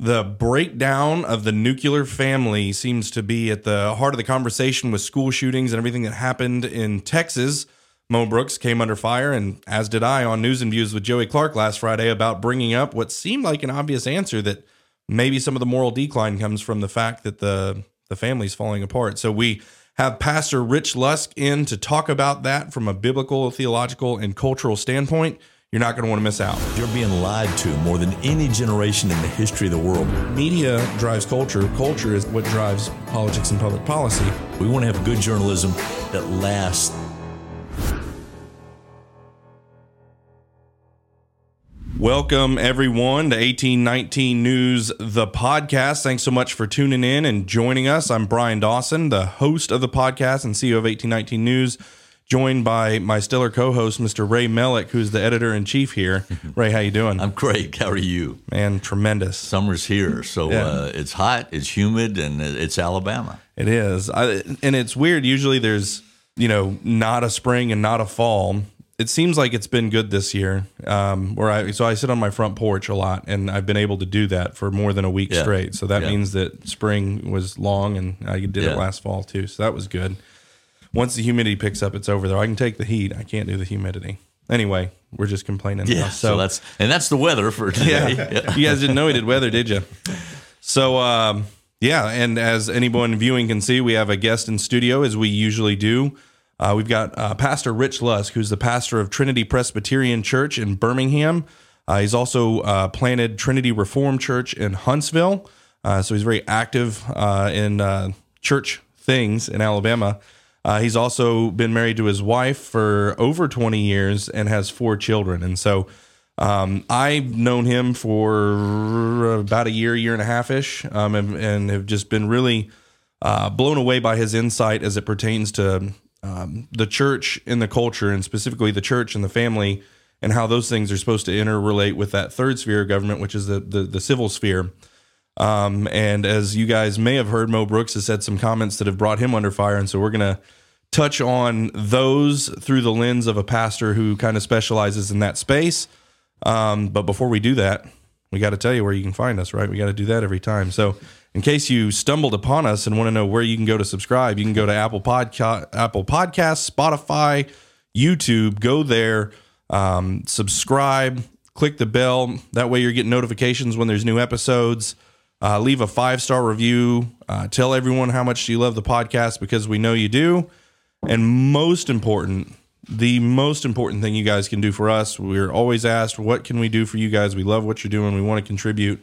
The breakdown of the nuclear family seems to be at the heart of the conversation with school shootings and everything that happened in Texas. Mo Brooks came under fire, and as did I on News and Views with Joey Clark last Friday about bringing up what seemed like an obvious answer that maybe some of the moral decline comes from the fact that the the family's falling apart. So we have Pastor Rich Lusk in to talk about that from a biblical, theological, and cultural standpoint. You're not going to want to miss out. You're being lied to more than any generation in the history of the world. Media drives culture. Culture is what drives politics and public policy. We want to have good journalism that lasts. Welcome, everyone, to 1819 News, the podcast. Thanks so much for tuning in and joining us. I'm Bryan Dawson, the host of the podcast and CEO of 1819 News, joined by my stellar co-host, Mr. Ray Melick, who's the editor in chief here. Ray, how you doing? I'm great. How are you? Man, tremendous. Summer's here, so Yeah. uh, it's hot, it's humid, and it's Alabama. It is, I, and it's weird. Usually, there's you know not a spring and not a fall. It seems like it's been good this year. Um, where I so I sit on my front porch a lot, and I've been able to do that for more than a week Yeah. straight. So that Yeah. means that spring was long, and I did it last fall too. So that was good. Once the humidity picks up, it's over there. I can take the heat. I can't do the humidity. Anyway, we're just complaining. now. Yeah, so, that's and that's the weather for today. Yeah. you guys didn't know we did weather, did you? So, um, yeah. And as anyone viewing can see, we have a guest in studio as we usually do. Uh, we've got uh, Pastor Rich Lusk, who's the pastor of Trinity Presbyterian Church in Birmingham. Uh, he's also uh, planted Trinity Reformed Church in Huntsville. Uh, so he's very active uh, in uh, church things in Alabama. Uh, he's also been married to his wife for over 20 years and has four children. And so um, I've known him for about a year, year and a half ish, um, and, and have just been really uh, blown away by his insight as it pertains to um, the church and the culture, and specifically the church and the family, and how those things are supposed to interrelate with that third sphere of government, which is the the, the civil sphere. Um, and as you guys may have heard, Mo Brooks has said some comments that have brought him under fire, and so we're gonna touch on those through the lens of a pastor who kind of specializes in that space. Um, but before we do that, we got to tell you where you can find us, right? We got to do that every time. So, in case you stumbled upon us and want to know where you can go to subscribe, you can go to Apple Podcast, Apple Podcasts, Spotify, YouTube. Go there, um, subscribe, click the bell. That way, you're getting notifications when there's new episodes. Uh, leave a five star review. Uh, tell everyone how much you love the podcast because we know you do. And most important, the most important thing you guys can do for us, we're always asked, what can we do for you guys? We love what you're doing. We want to contribute.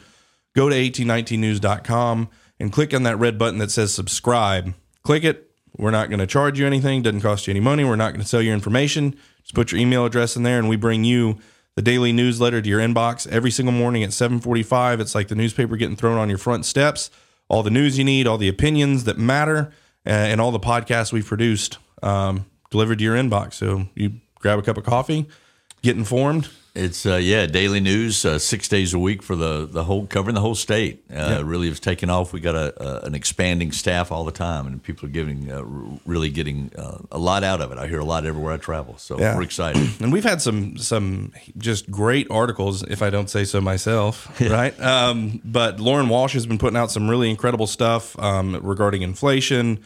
Go to 1819news.com and click on that red button that says subscribe. Click it. We're not going to charge you anything. Doesn't cost you any money. We're not going to sell your information. Just put your email address in there and we bring you the daily newsletter to your inbox every single morning at 745. It's like the newspaper getting thrown on your front steps. All the news you need, all the opinions that matter, uh, and all the podcasts we've produced um, delivered to your inbox. So you grab a cup of coffee, get informed. It's uh, yeah, daily news, uh, six days a week for the the whole covering the whole state. Uh, Really has taken off. We got a, a an expanding staff all the time, and people are giving uh, r- really getting uh, a lot out of it. I hear a lot everywhere I travel, so Yeah. we're excited. And we've had some some just great articles, if I don't say so myself, right? Um, but Lauren Walsh has been putting out some really incredible stuff um, regarding inflation,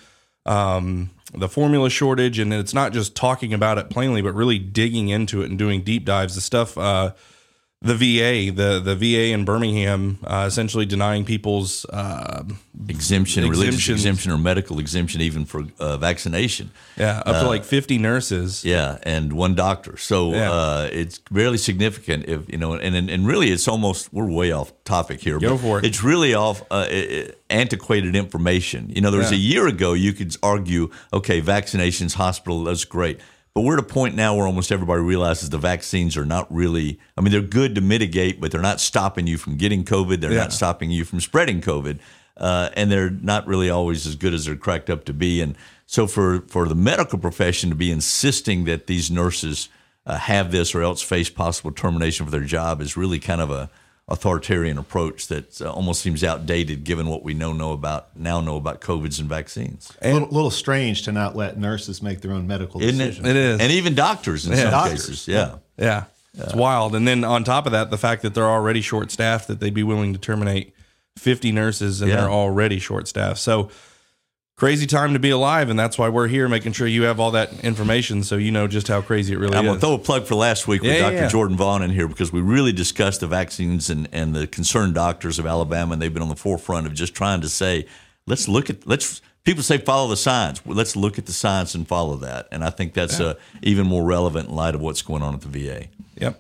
um, the formula shortage, and it's not just talking about it plainly, but really digging into it and doing deep dives. The stuff, uh, the VA, the the VA in Birmingham, uh, essentially denying people's uh, exemption, religious exemption, or medical exemption, even for uh, vaccination. yeah up to like fifty nurses. Yeah, and one doctor. So Yeah. uh, it's really significant. If you know, and, and and really, it's almost we're way off topic here. Go but for it. It's really off uh, uh, antiquated information. You know, there was Yeah. a year ago you could argue, okay, vaccinations, hospital, that's great. But we're at a point now where almost everybody realizes the vaccines are not really. I mean, they're good to mitigate, but they're not stopping you from getting COVID. They're Yeah. not stopping you from spreading COVID, uh, and they're not really always as good as they're cracked up to be. And so, for for the medical profession to be insisting that these nurses uh, have this or else face possible termination for their job is really kind of a authoritarian approach that uh, almost seems outdated given what we know know about now know about COVIDs and vaccines. A little, little strange to not let nurses make their own medical Isn't decisions. it? It is. and even doctors in Yeah. some Doctors. cases. Yeah. Yeah. It's wild. And then on top of that, the fact that they're already short staffed, that they'd be willing to terminate 50 nurses and Yeah. they're already short staffed. So crazy time to be alive. And that's why we're here making sure you have all that information so you know just how crazy it really is. I'm going to throw a plug for last week with Yeah, yeah, Dr. yeah. Jordan Vaughn in here because we really discussed the vaccines and, and the concerned doctors of Alabama, and they've been on the forefront of just trying to say, let's look at let's. People say follow the science. Well, let's look at the science and follow that. And I think that's uh, even more relevant in light of what's going on at the VA. Yep.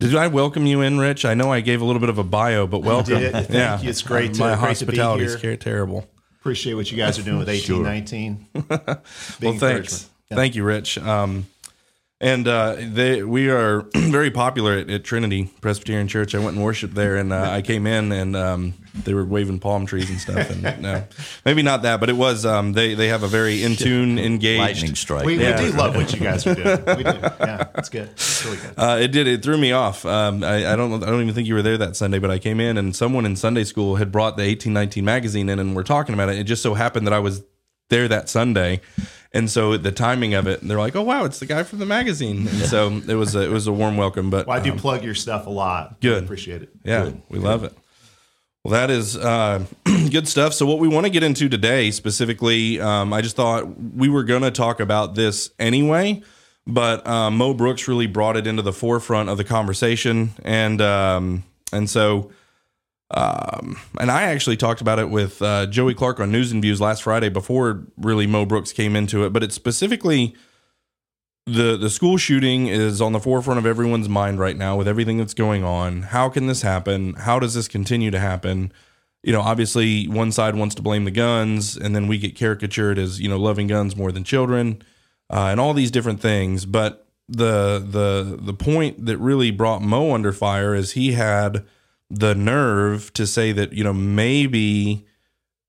Did I welcome you in, Rich? I know I gave a little bit of a bio, but welcome. did. Thank you. It's great to- My great to be hospitality is terrible. Appreciate what you guys are doing with 1819. well, thanks. Thank you, Rich. Um, and uh, they, we are very popular at, at Trinity Presbyterian Church. I went and worshipped there, and uh, I came in, and um, they were waving palm trees and stuff. And no, maybe not that, but it was. Um, they they have a very in tune, engaged. Lightning strike. We, Yeah. we do love what you guys are doing. We do. Yeah, it's good. It's really good. Uh, it did. It threw me off. Um, I, I don't. I don't even think you were there that Sunday, but I came in and someone in Sunday school had brought the eighteen nineteen magazine in, and we're talking about it. It just so happened that I was there that Sunday, and so the timing of it, they're like, "Oh wow, it's the guy from the magazine." And so it was a, it was a warm welcome. But Well, I do um, plug your stuff a lot. Good. Appreciate it. yeah, we love it. Well, that is uh, good stuff. So, what we want to get into today specifically, um, I just thought we were going to talk about this anyway, but uh, Mo Brooks really brought it into the forefront of the conversation, and um, and so, um, and I actually talked about it with uh, Joey Clark on News and Views last Friday before really Mo Brooks came into it, but it's specifically the the school shooting is on the forefront of everyone's mind right now with everything that's going on. How can this happen? How does this continue to happen? You know, obviously one side wants to blame the guns, and then we get caricatured as you know loving guns more than children, uh, and all these different things. But the the the point that really brought Mo under fire is he had the nerve to say that you know maybe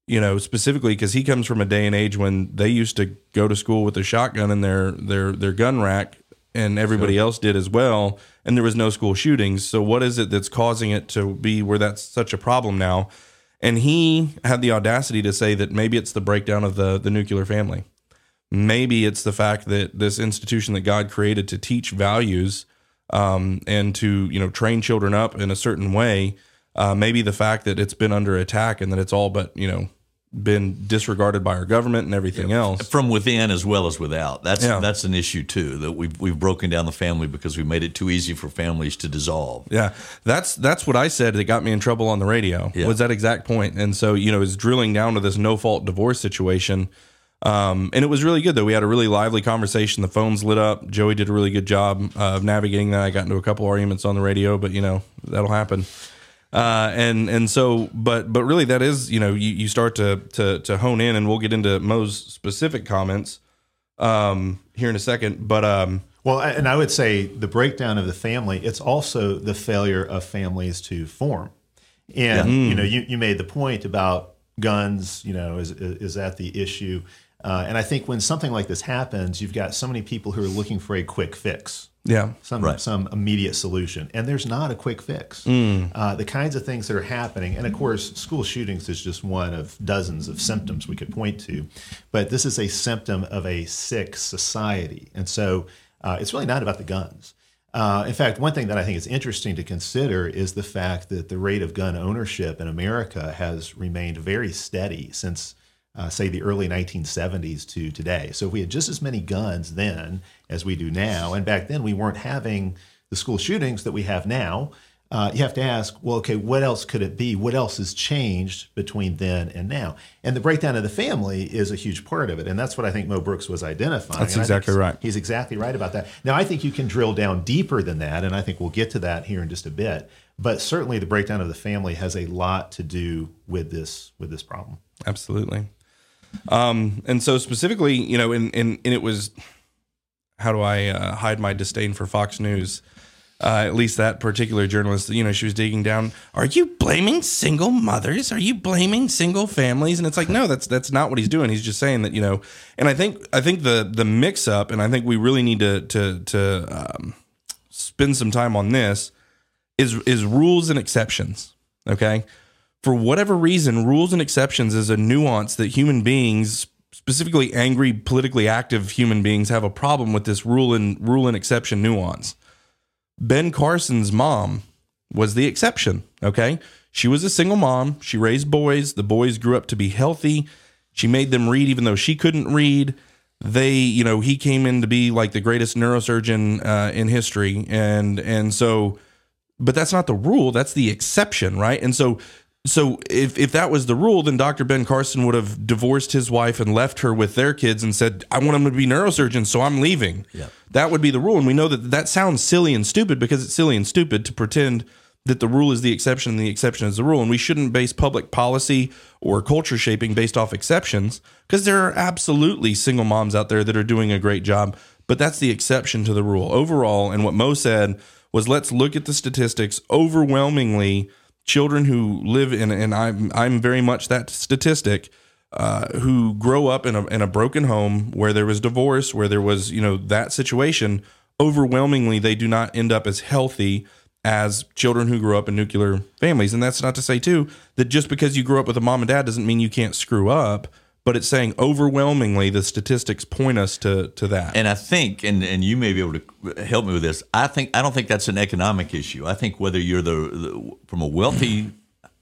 you know, specifically because he comes from a day and age when they used to go to school with a shotgun in their their their gun rack, and everybody else did as well, and there was no school shootings. So what is it that's causing it to be where that's such a problem now? And he had the audacity to say that maybe it's the breakdown of the the nuclear family. Maybe it's the fact that this institution that God created to teach values um, and to you know train children up in a certain way. Uh, maybe the fact that it's been under attack and that it's all but you know been disregarded by our government and everything else. from within as well as without. That's Yeah. that's an issue too. That we've we've broken down the family because we made it too easy for families to dissolve. Yeah, that's that's what I said that got me in trouble on the radio. Yeah. Was that exact point? And so you know, it's drilling down to this no fault divorce situation. Um, and it was really good though. We had a really lively conversation. The phones lit up. Joey did a really good job of navigating that. I got into a couple arguments on the radio, but you know that'll happen. Uh, and and so, but but really, that is you know you, you start to to to hone in, and we'll get into Mo's specific comments um, here in a second. But um, Well, and I would say the breakdown of the family, it's also the failure of families to form. And, you know, you, you made the point about guns, you know, is, is that the issue? Uh, and I think when something like this happens, you've got so many people who are looking for a quick fix. yeah, some Right. some immediate solution, and there's not a quick fix. Uh, the kinds of things that are happening, and of course, school shootings is just one of dozens of symptoms we could point to, but this is a symptom of a sick society, and so uh, it's really not about the guns. Uh, in fact, one thing that I think is interesting to consider is the fact that the rate of gun ownership in America has remained very steady since uh, say the early 1970s to today. So if we had just as many guns then as we do now, and back then we weren't having the school shootings that we have now, uh, you have to ask, well, okay, what else could it be? What else has changed between then and now? And the breakdown of the family is a huge part of it, and that's what I think Mo Brooks was identifying. That's And I think exactly right. He's exactly right about that. Now, I think you can drill down deeper than that, and I think we'll get to that here in just a bit. But certainly, the breakdown of the family has a lot to do with this with this problem. absolutely. Um, and so specifically, you know, and, and, and it was, how do I uh, hide my disdain for Fox News? Uh, at least that particular journalist, you know, she was digging down. Are you blaming single mothers? Are you blaming single families? And it's like, no, that's that's not what he's doing. He's just saying that, you know. And I think I think the the mix up, and I think we really need to to to um, spend some time on this is is rules and exceptions. Okay, for whatever reason, rules and exceptions is a nuance that human beings, specifically angry, politically active human beings, have a problem with this rule and rule and exception nuance. Ben Carson's mom was the exception. Okay. She was a single mom. She raised boys. The boys grew up to be healthy. She made them read even though she couldn't read. They, you know, he came in to be like the greatest neurosurgeon uh, in history. And, and so, but that's not the rule. That's the exception. Right. And so, so if, if that was the rule, then Dr. Ben Carson would have divorced his wife and left her with their kids and said, I want them to be neurosurgeons, so I'm leaving. Yeah. That would be the rule. And we know that that sounds silly and stupid because it's silly and stupid to pretend that the rule is the exception and the exception is the rule. And we shouldn't base public policy or culture shaping based off exceptions because there are absolutely single moms out there that are doing a great job. But that's the exception to the rule. Overall, and what Mo said was let's look at the statistics. Overwhelmingly, children who live in, and I'm, I'm very much that statistic. Uh, who grow up in a in a broken home where there was divorce, where there was you know that situation, overwhelmingly they do not end up as healthy as children who grew up in nuclear families. And that's not to say too that just because you grew up with a mom and dad doesn't mean you can't screw up. But it's saying overwhelmingly the statistics point us to to that. And I think, and, and you may be able to help me with this. I think I don't think that's an economic issue. I think whether you're the, the from a wealthy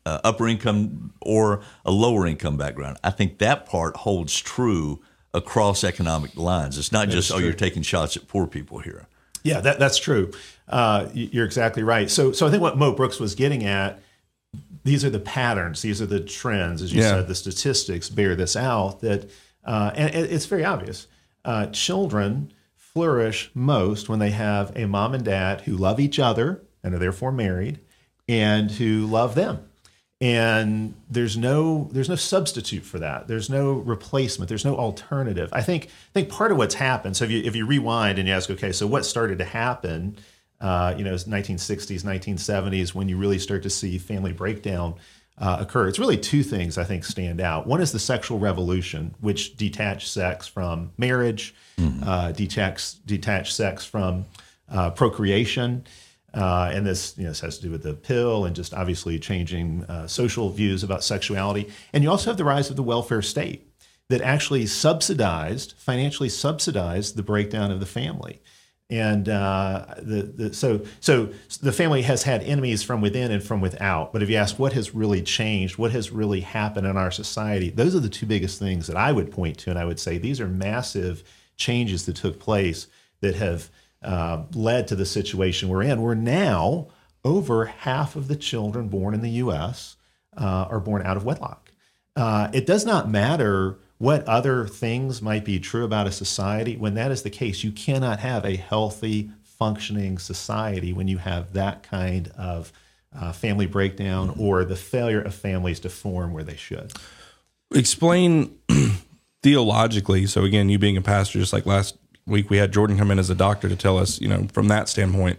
uh, upper income or a lower income background, I think that part holds true across economic lines. It's not just oh you're taking shots at poor people here. Yeah, that, that's true. Uh, you're exactly right. So, so I think what Mo Brooks was getting at, these are the patterns, these are the trends, as you Yeah. said, the statistics bear this out. That, uh, and it's very obvious. Uh, children flourish most when they have a mom and dad who love each other and are therefore married, and who love them. And there's no there's no substitute for that. There's no replacement. There's no alternative. I think I think part of what's happened. So if you if you rewind and you ask, okay, so what started to happen? Uh, you know, 1960s, 1970s when you really start to see family breakdown uh, occur. It's really two things I think stand out. One is the sexual revolution, which detached sex from marriage, uh, detached detached sex from uh, procreation. Uh, and this, you know, this has to do with the pill and just obviously changing uh, social views about sexuality. And you also have the rise of the welfare state that actually subsidized, financially subsidized the breakdown of the family. And uh, the, the, so, so the family has had enemies from within and from without. But if you ask what has really changed, what has really happened in our society, those are the two biggest things that I would point to. And I would say these are massive changes that took place that have uh, led to the situation we're in. We're now over half of the children born in the U.S. Uh, are born out of wedlock. Uh, it does not matter what other things might be true about a society. When that is the case, you cannot have a healthy, functioning society when you have that kind of uh, family breakdown or the failure of families to form where they should. explain theologically. So again, you being a pastor, just like last week, we had Jordan come in as a doctor to tell us, you know, from that standpoint,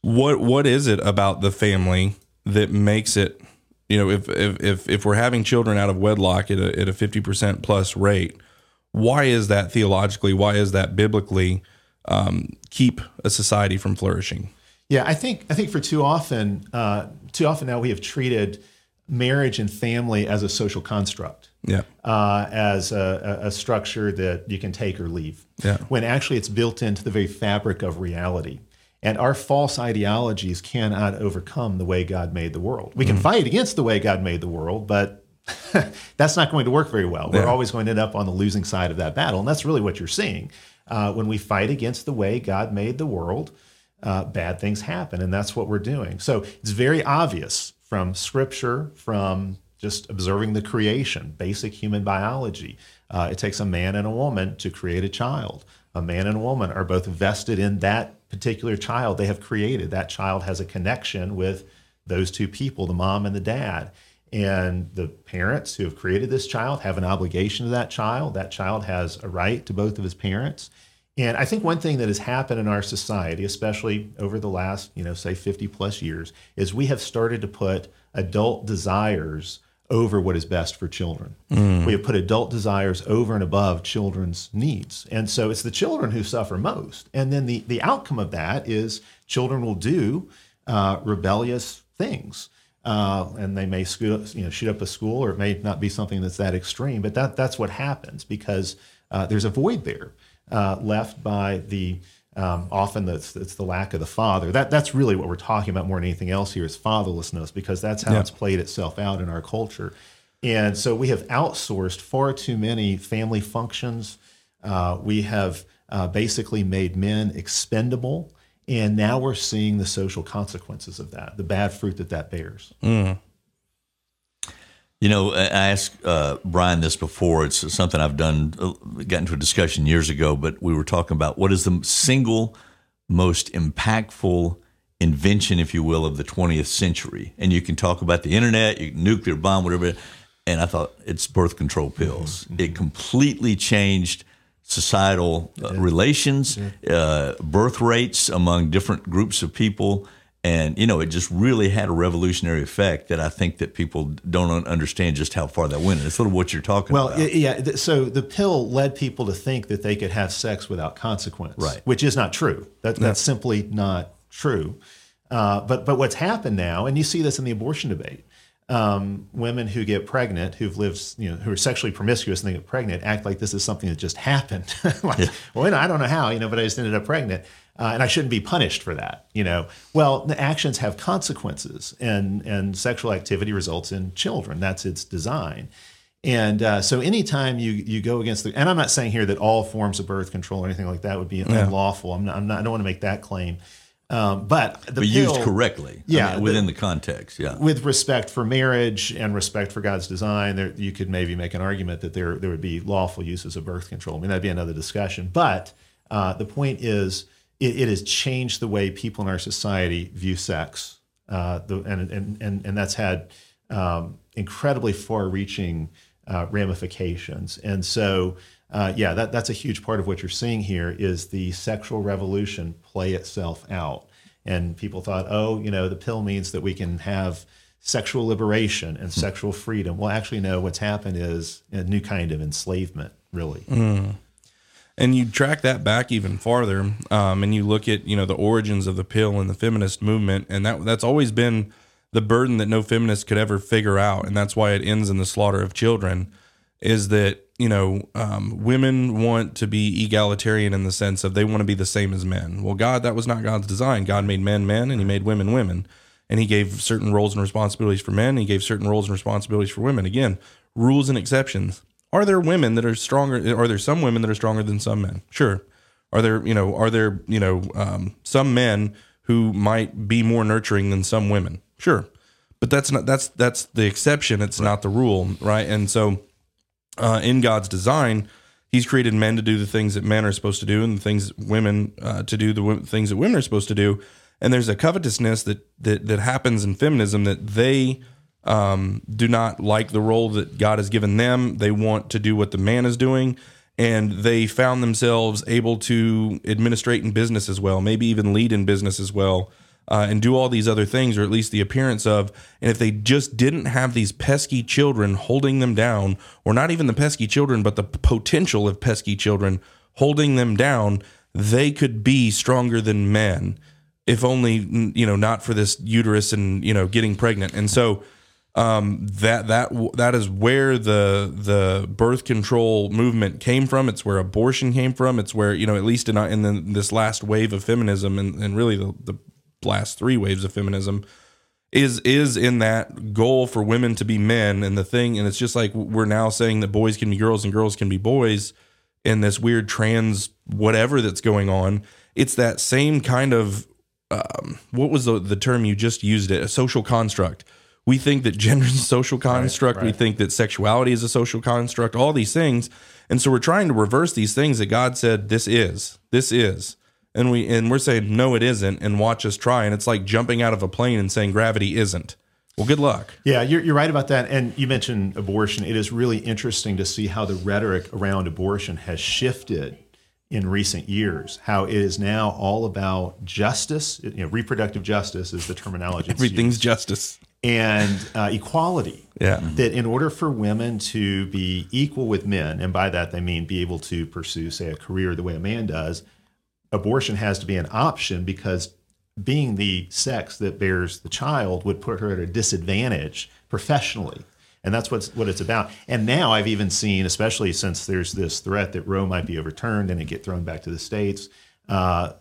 what what is it about the family that makes it, you know, if if if, if we're having children out of wedlock at a at a fifty percent plus rate, why is that theologically? Why is that biblically? Um, keep a society from flourishing. Yeah, I think I think for too often, uh, too often now we have treated marriage and family as a social construct. Yeah. uh, as a, a a structure that you can take or leave. Yeah. When actually it's built into the very fabric of reality. And our false ideologies cannot overcome the way God made the world. We can fight against the way God made the world, but that's not going to work very well. We're always going to end up on the losing side of that battle. And that's really what you're seeing. Uh, when we fight against the way God made the world, uh, bad things happen. And that's what we're doing. So it's very obvious from scripture, from just observing the creation, basic human biology. Uh, it takes a man and a woman to create a child. A man and a woman are both vested in that particular child they have created. That child has a connection with those two people, the mom and the dad. And the parents who have created this child have an obligation to that child. That child has a right to both of his parents. And I think one thing that has happened in our society, especially over the last, you know, say 50 plus years, is we have started to put adult desires over what is best for children. We have put adult desires over and above children's needs. And so it's the children who suffer most. And then the, the outcome of that is children will do uh, rebellious things. Uh, and they may scoot, you know, shoot up a school, or it may not be something that's that extreme, but that, that's what happens because uh, there's a void there uh, left by the Um, often it's, it's the lack of the father. That that's really what we're talking about more than anything else here is fatherlessness because that's how Yeah. it's played itself out in our culture. And so we have outsourced far too many family functions. Uh, we have uh, basically made men expendable, and now we're seeing the social consequences of that, the bad fruit that that bears. You know, I asked uh, Bryan this before. It's something I've done, uh, got into a discussion years ago, but we were talking about what is the single most impactful invention, if you will, of the 20th century. And you can talk about the internet, you, nuclear bomb, whatever. And I thought it's birth control pills. It completely changed societal uh, relations, uh, birth rates among different groups of people. And you know, it just really had a revolutionary effect that I think that people don't understand just how far that went. And it's sort of what you're talking Well, about. Well, yeah. So the pill led people to think that they could have sex without consequence, Right. Which is not true. That, that's simply not true. Uh, but but what's happened now, and you see this in the abortion debate, um, women who get pregnant, who've lived, you know, who are sexually promiscuous and they get pregnant, act like this is something that just happened. like, well, I don't know how, you know, but I just ended up pregnant. Uh, and I shouldn't be punished for that, you know. Well, the actions have consequences, and and sexual activity results in children. That's its design. And uh, so, anytime you you go against the, and I'm not saying here that all forms of birth control or anything like that would be unlawful. I'm not, I'm not. I don't want to make that claim. Um, but the but used pill- correctly. I Yeah, mean, within the, context. Yeah. with respect for marriage and respect for God's design, there you could maybe make an argument that there there would be lawful uses of birth control. I mean, that'd be another discussion. But uh, the point is, it, it has changed the way people in our society view sex, uh, the, and, and and and that's had um, incredibly far-reaching uh, ramifications. And so, uh, yeah, that that's a huge part of what you're seeing here is the sexual revolution play itself out. And people thought, oh, you know, the pill means that we can have sexual liberation and sexual freedom. Well, actually, no. What's happened is a new kind of enslavement, really. And you track that back even farther um, and you look at you know the origins of the pill and the feminist movement and that that's always been the burden that no feminist could ever figure out and that's why it ends in the slaughter of children is that you know um, women want to be egalitarian in the sense of they want to be the same as men. Well god that was not god's design. God made men men and he made women women. And he gave certain roles and responsibilities for men and he gave certain roles and responsibilities for women. Again rules and exceptions are there women that are stronger are there some women that are stronger than some men? Sure. Are there you know are there you know um, some men who might be more nurturing than some women? Sure. But that's not that's that's the exception. It's not the rule right? And so uh, in God's design, He's created men to do the things that men are supposed to do, and the things women uh, to do the wo- things that women are supposed to do. And there's a covetousness that that that happens in feminism that they um, do not like the role that God has given them. They want to do what the man is doing, and they found themselves able to administrate in business as well, maybe even lead in business as well uh, and do all these other things, or at least the appearance of. And if they just didn't have these pesky children holding them down, or not even the pesky children, but the potential of pesky children holding them down, they could be stronger than men, if only you know not for this uterus and you know getting pregnant. And so um, that that that is where the the birth control movement came from. It's where abortion came from. It's where you know at least in in the, this last wave of feminism and, and really the, the last three waves of feminism is is in that goal for women to be men and the thing and it's just like we're now saying that boys can be girls and girls can be boys in this weird trans whatever that's going on it's that same kind of um, what was the, the term you just used it a social construct we think that gender is a social construct we right. think that sexuality is a social construct all these things and so we're trying to reverse these things that god said this is this is and we and we're saying no it isn't and watch us try and it's like jumping out of a plane and saying gravity isn't well good luck Yeah, you're, you're right about that. And you mentioned abortion. It is really interesting to see how the rhetoric around abortion has shifted in recent years. How it is now all about justice. You know, reproductive justice is the terminology. everything's used, justice and uh, equality. Yeah. That in order for women to be equal with men, and by that they mean be able to pursue, say, a career the way a man does, abortion has to be an option because being the sex that bears the child would put her at a disadvantage professionally. And that's what's, what it's about. And now I've even seen, especially since there's this threat that Roe might be overturned and it get thrown back to the states, uh,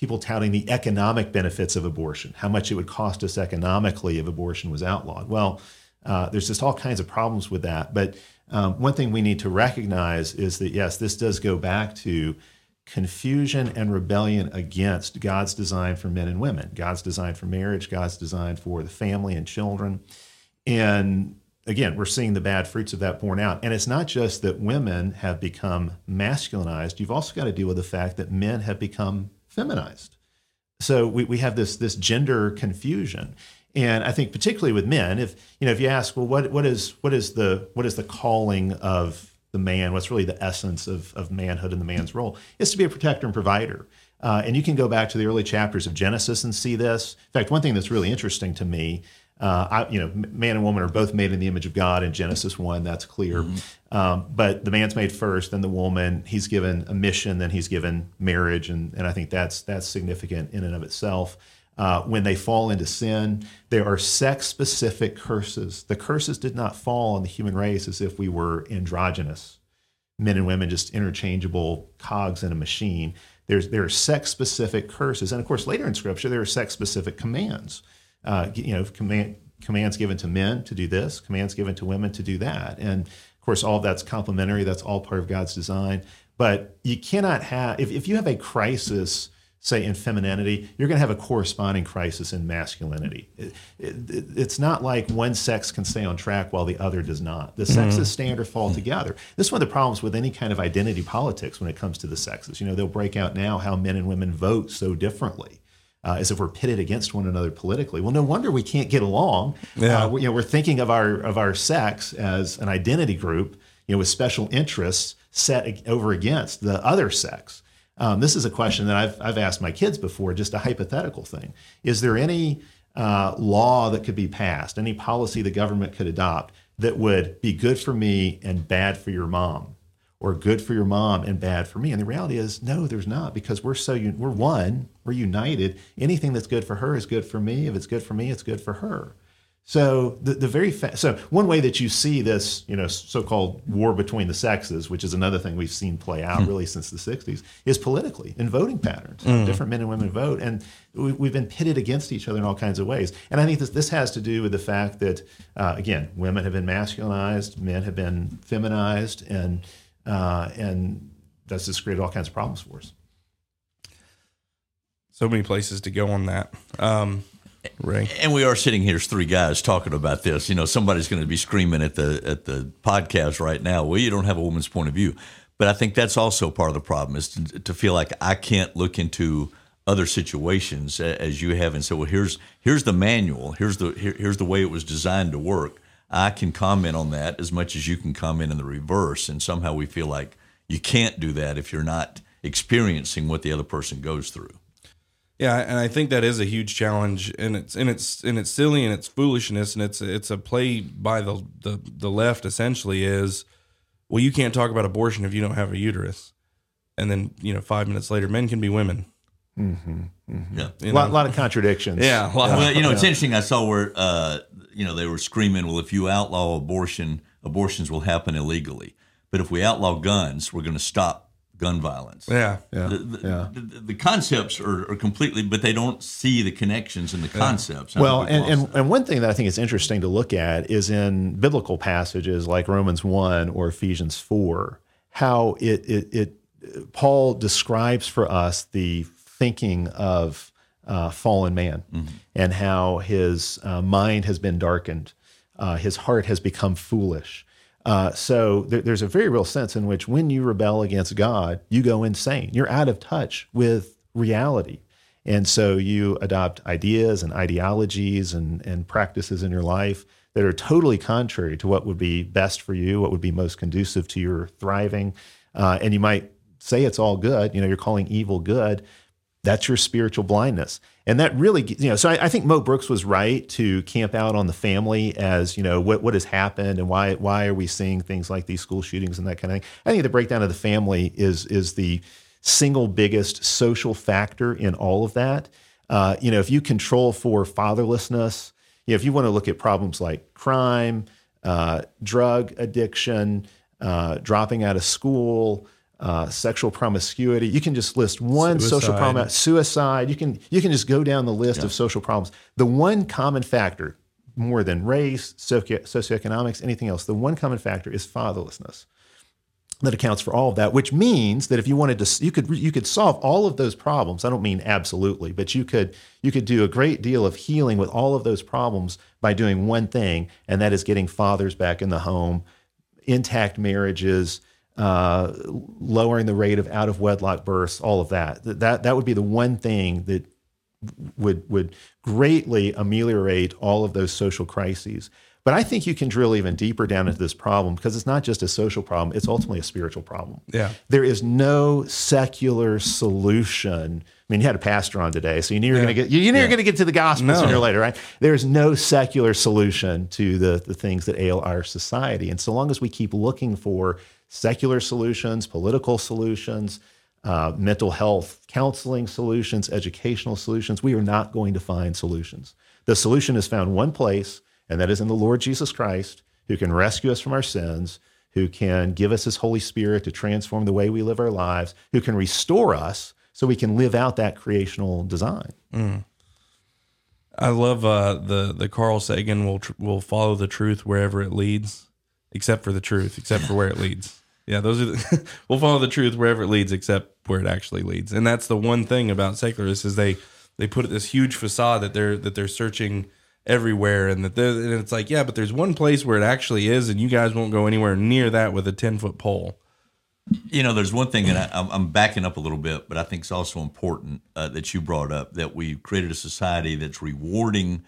people touting the economic benefits of abortion, how much it would cost us economically if abortion was outlawed. Well, uh, there's just all kinds of problems with that. But um, one thing we need to recognize is that, yes, this does go back to confusion and rebellion against God's design for men and women, God's design for marriage, God's design for the family and children. And again, we're seeing the bad fruits of that borne out. And it's not just that women have become masculinized, you've also got to deal with the fact that men have become feminized. So we, we have this this gender confusion. And I think particularly with men, if you know, if you ask, well, what what is what is the what is the calling of the man? What's really the essence of, of manhood and the man's role? Is to be a protector and provider. Uh, and you can go back to the early chapters of Genesis and see this. In fact, one thing that's really interesting to me uh, I, you know, man and woman are both made in the image of God in Genesis one. That's clear. Mm-hmm. Um, but the man's made first, then the woman. He's given a mission, then he's given marriage, and and I think that's that's significant in and of itself. Uh, when they fall into sin, there are sex specific curses. The curses did not fall on the human race as if we were androgynous, men and women just interchangeable cogs in a machine. There's there are sex specific curses, and of course later in Scripture there are sex specific commands uh, you know, command, commands given to men to do this, commands given to women to do that. And of course, all of that's complementary. That's all part of God's design. But you cannot have, if, if you have a crisis, say in femininity, you're going to have a corresponding crisis in masculinity. It, it, it's not like one sex can stay on track while the other does not. The sexes mm-hmm. stand or fall together. This is one of the problems with any kind of identity politics when it comes to the sexes. You know, they'll break out now how men and women vote so differently uh, as if we're pitted against one another politically. Well, no wonder we can't get along. Yeah. Uh, we, you know, we're thinking of our of our sex as an identity group, you know, with special interests set over against the other sex. Um, this is a question that I've I've asked my kids before, just a hypothetical thing. Is there any uh, law that could be passed, any policy the government could adopt that would be good for me and bad for your mom? Or good for your mom and bad for me. And the reality is, no, there's not because we're so we're one, we're united. Anything that's good for her is good for me. If it's good for me, it's good for her. So the, the very fa- so one way that you see this, you know, so-called war between the sexes, which is another thing we've seen play out mm. really since the '60s, is politically in voting patterns. Mm. Different men and women vote, and we, have been pitted against each other in all kinds of ways. And I think this this has to do with the fact that, uh, again, women have been masculinized, men have been feminized, and uh, and that's just created all kinds of problems for us. So many places to go on that. Um, Ray. And we are sitting here as three guys talking about this. You know, somebody's going to be screaming at the at the podcast right now. Well, you don't have a woman's point of view, but I think that's also part of the problem is to, to feel like I can't look into other situations as you have and say, well, here's here's the manual. Here's the here, here's the way it was designed to work. I can comment on that as much as you can comment in the reverse. And somehow we feel like you can't do that if you're not experiencing what the other person goes through. Yeah, and I think that is a huge challenge, and it's and it's and it's silly and it's foolishness, and it's it's a play by the the, the left essentially is, well, you can't talk about abortion if you don't have a uterus, and then you know five minutes later, men can be women. Mm-hmm, mm-hmm. Yeah, a lot, lot, of contradictions. Yeah, well, you know, it's interesting. I saw where uh, you know, they were screaming, well, if you outlaw abortion, abortions will happen illegally. But if we outlaw guns, we're going to stop gun violence. Yeah, yeah, the, the, yeah. The, the, concepts are, are, completely, but they don't see the connections in the concepts. Yeah. Well, and, and, and, one thing that I think is interesting to look at is in biblical passages like Romans 1 or Ephesians 4, how it, it, it Paul describes for us the thinking of uh, fallen man mm-hmm. and how his uh, mind has been darkened, uh, his heart has become foolish. Uh, so there, there's a very real sense in which when you rebel against God, you go insane. You're out of touch with reality. And so you adopt ideas and ideologies and, and practices in your life that are totally contrary to what would be best for you, what would be most conducive to your thriving. Uh, and you might say it's all good. You know, you're calling evil good, that's your spiritual blindness. And that really, you know, so I, I, think Mo Brooks was right to camp out on the family as, you know, what, what has happened and why why are we seeing things like these school shootings and that kind of thing. I think the breakdown of the family is is the single biggest social factor in all of that. Uh, you know, if you control for fatherlessness, you know, if you want to look at problems like crime, uh, drug addiction, uh, dropping out of school, uh, sexual promiscuity. You can just list one social problem, suicide. You can you can just go down the list of social problems. The one common factor, more than race, socio- socioeconomics, anything else, the one common factor is fatherlessness that accounts for all of that which means that if you wanted to you could you could solve all of those problems i don't mean absolutely but you could you could do a great deal of healing with all of those problems by doing one thing and that is getting fathers back in the home intact marriages uh, lowering the rate of out of wedlock births all of that that that would be the one thing that would would greatly ameliorate all of those social crises. But I think you can drill even deeper down into this problem because it's not just a social problem; it's ultimately a spiritual problem. Yeah. there is no secular solution. I mean, you had a pastor on today, so you knew you were going to get you, knew you were going to get to the gospel No. sooner or later, right? There's no secular solution to the the things that ail our society, and so long as we keep looking for secular solutions, political solutions, uh, mental health counseling solutions, educational solutions, we are not going to find solutions. The solution is found one place, and that is in the Lord Jesus Christ, who can rescue us from our sins, who can give us his Holy Spirit to transform the way we live our lives, who can restore us so we can live out that creational design. I love uh, the the Carl Sagan will tr- will follow the truth wherever it leads, except for the truth, except for where it leads. Yeah, those are the, we'll follow the truth wherever it leads, except where it actually leads. And that's the one thing about secularists is they they put this huge facade that they're that they're searching everywhere, and that and it's like yeah, but there's one place where it actually is, and you guys won't go anywhere near that with a ten foot pole. You know, there's one thing, and I, I'm, I'm backing up a little bit, but I think it's also important uh, that you brought up that we've created a society that's rewarding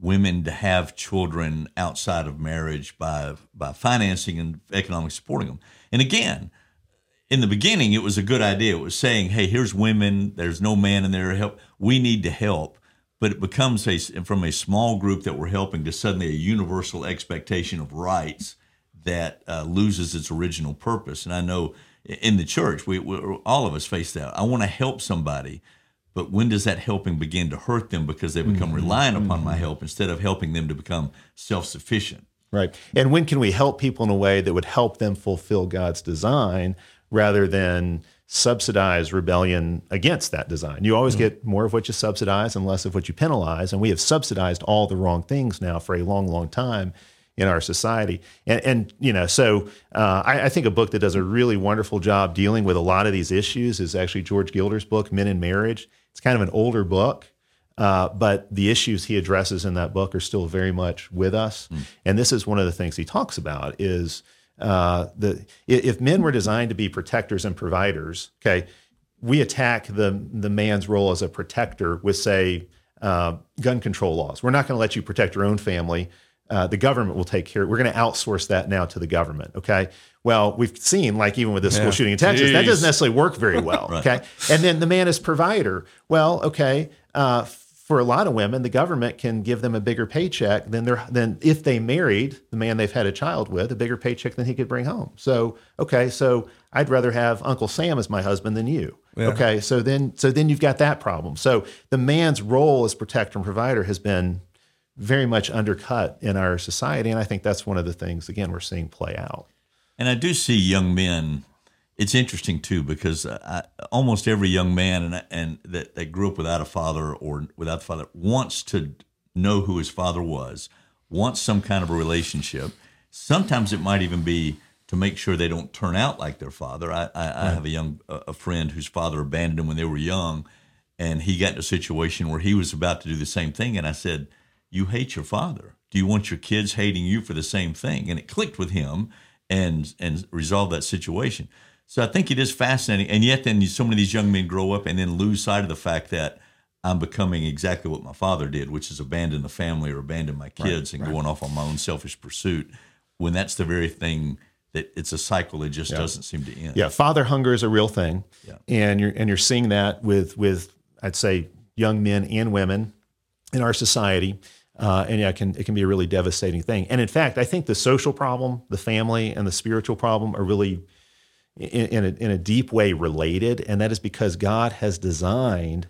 women to have children outside of marriage by by financing and economically supporting them. And again, in the beginning, it was a good idea. It was saying, "Hey, here's women. There's no man in there to help. We need to help." But it becomes a from a small group that we're helping to suddenly a universal expectation of rights that uh, loses its original purpose. And I know in the church, we, we all of us face that. I want to help somebody, but when does that helping begin to hurt them because they become reliant upon my help instead of helping them to become self sufficient? Right. And when can we help people in a way that would help them fulfill God's design rather than subsidize rebellion against that design? You always get more of what you subsidize and less of what you penalize. And we have subsidized all the wrong things now for a long, long time in our society. And, and you know, so uh, I, I think a book that does a really wonderful job dealing with a lot of these issues is actually George Gilder's book, Men and Marriage. It's kind of an older book. Uh, but the issues he addresses in that book are still very much with us. And this is one of the things he talks about is uh, the if men were designed to be protectors and providers, okay, we attack the the man's role as a protector with say uh, gun control laws. We're not going to let you protect your own family. Uh, the government will take care. We're going to outsource that now to the government. Okay. Well, we've seen like even with the school shooting in Texas, that doesn't necessarily work very well. Okay. And then the man is provider. Well, okay. Uh, for a lot of women, the government can give them a bigger paycheck than their than if they married the man they've had a child with, a bigger paycheck than he could bring home. So okay, so I'd rather have Uncle Sam as my husband than you. Okay, so then so then you've got that problem. So the man's role as protector and provider has been very much undercut in our society, and I think that's one of the things again we're seeing play out. And I do see young men. It's interesting too because I, almost every young man and and that, that grew up without a father or without the father wants to know who his father was, wants some kind of a relationship. Sometimes it might even be to make sure they don't turn out like their father. I, I, I have a young a friend whose father abandoned him when they were young, and he got in a situation where he was about to do the same thing. And I said, "You hate your father. Do you want your kids hating you for the same thing?" And it clicked with him and and resolved that situation. So I think it is fascinating, and yet then so many of these young men grow up and then lose sight of the fact that I'm becoming exactly what my father did, which is abandon the family or abandon my kids and going off on my own selfish pursuit. When that's the very thing that it's a cycle that just doesn't seem to end. Yeah, father hunger is a real thing, Yeah. and you're and you're seeing that with with I'd say young men and women in our society, uh, and yeah, it can it can be a really devastating thing. And in fact, I think the social problem, the family, and the spiritual problem are really in, in, a, in a deep way related, and that is because God has designed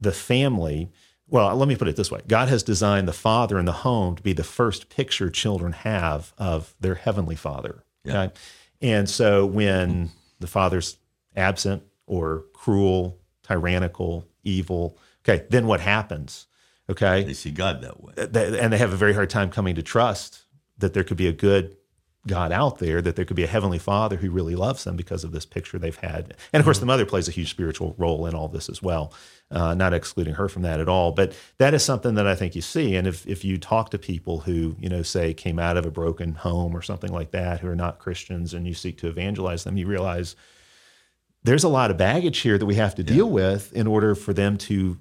the family. Well, let me put it this way: God has designed the father and the home to be the first picture children have of their heavenly Father. Okay, and so when the father's absent or cruel, tyrannical, evil. Okay, then what happens? Okay, They see God that way. And they have a very hard time coming to trust that there could be a good God out there, that there could be a heavenly Father who really loves them because of this picture they've had. And of course, the mother plays a huge spiritual role in all this as well, uh, not excluding her from that at all. But that is something that I think you see. And if if you talk to people who you know say came out of a broken home or something like that, who are not Christians, and you seek to evangelize them, you realize there's a lot of baggage here that we have to deal with in order for them to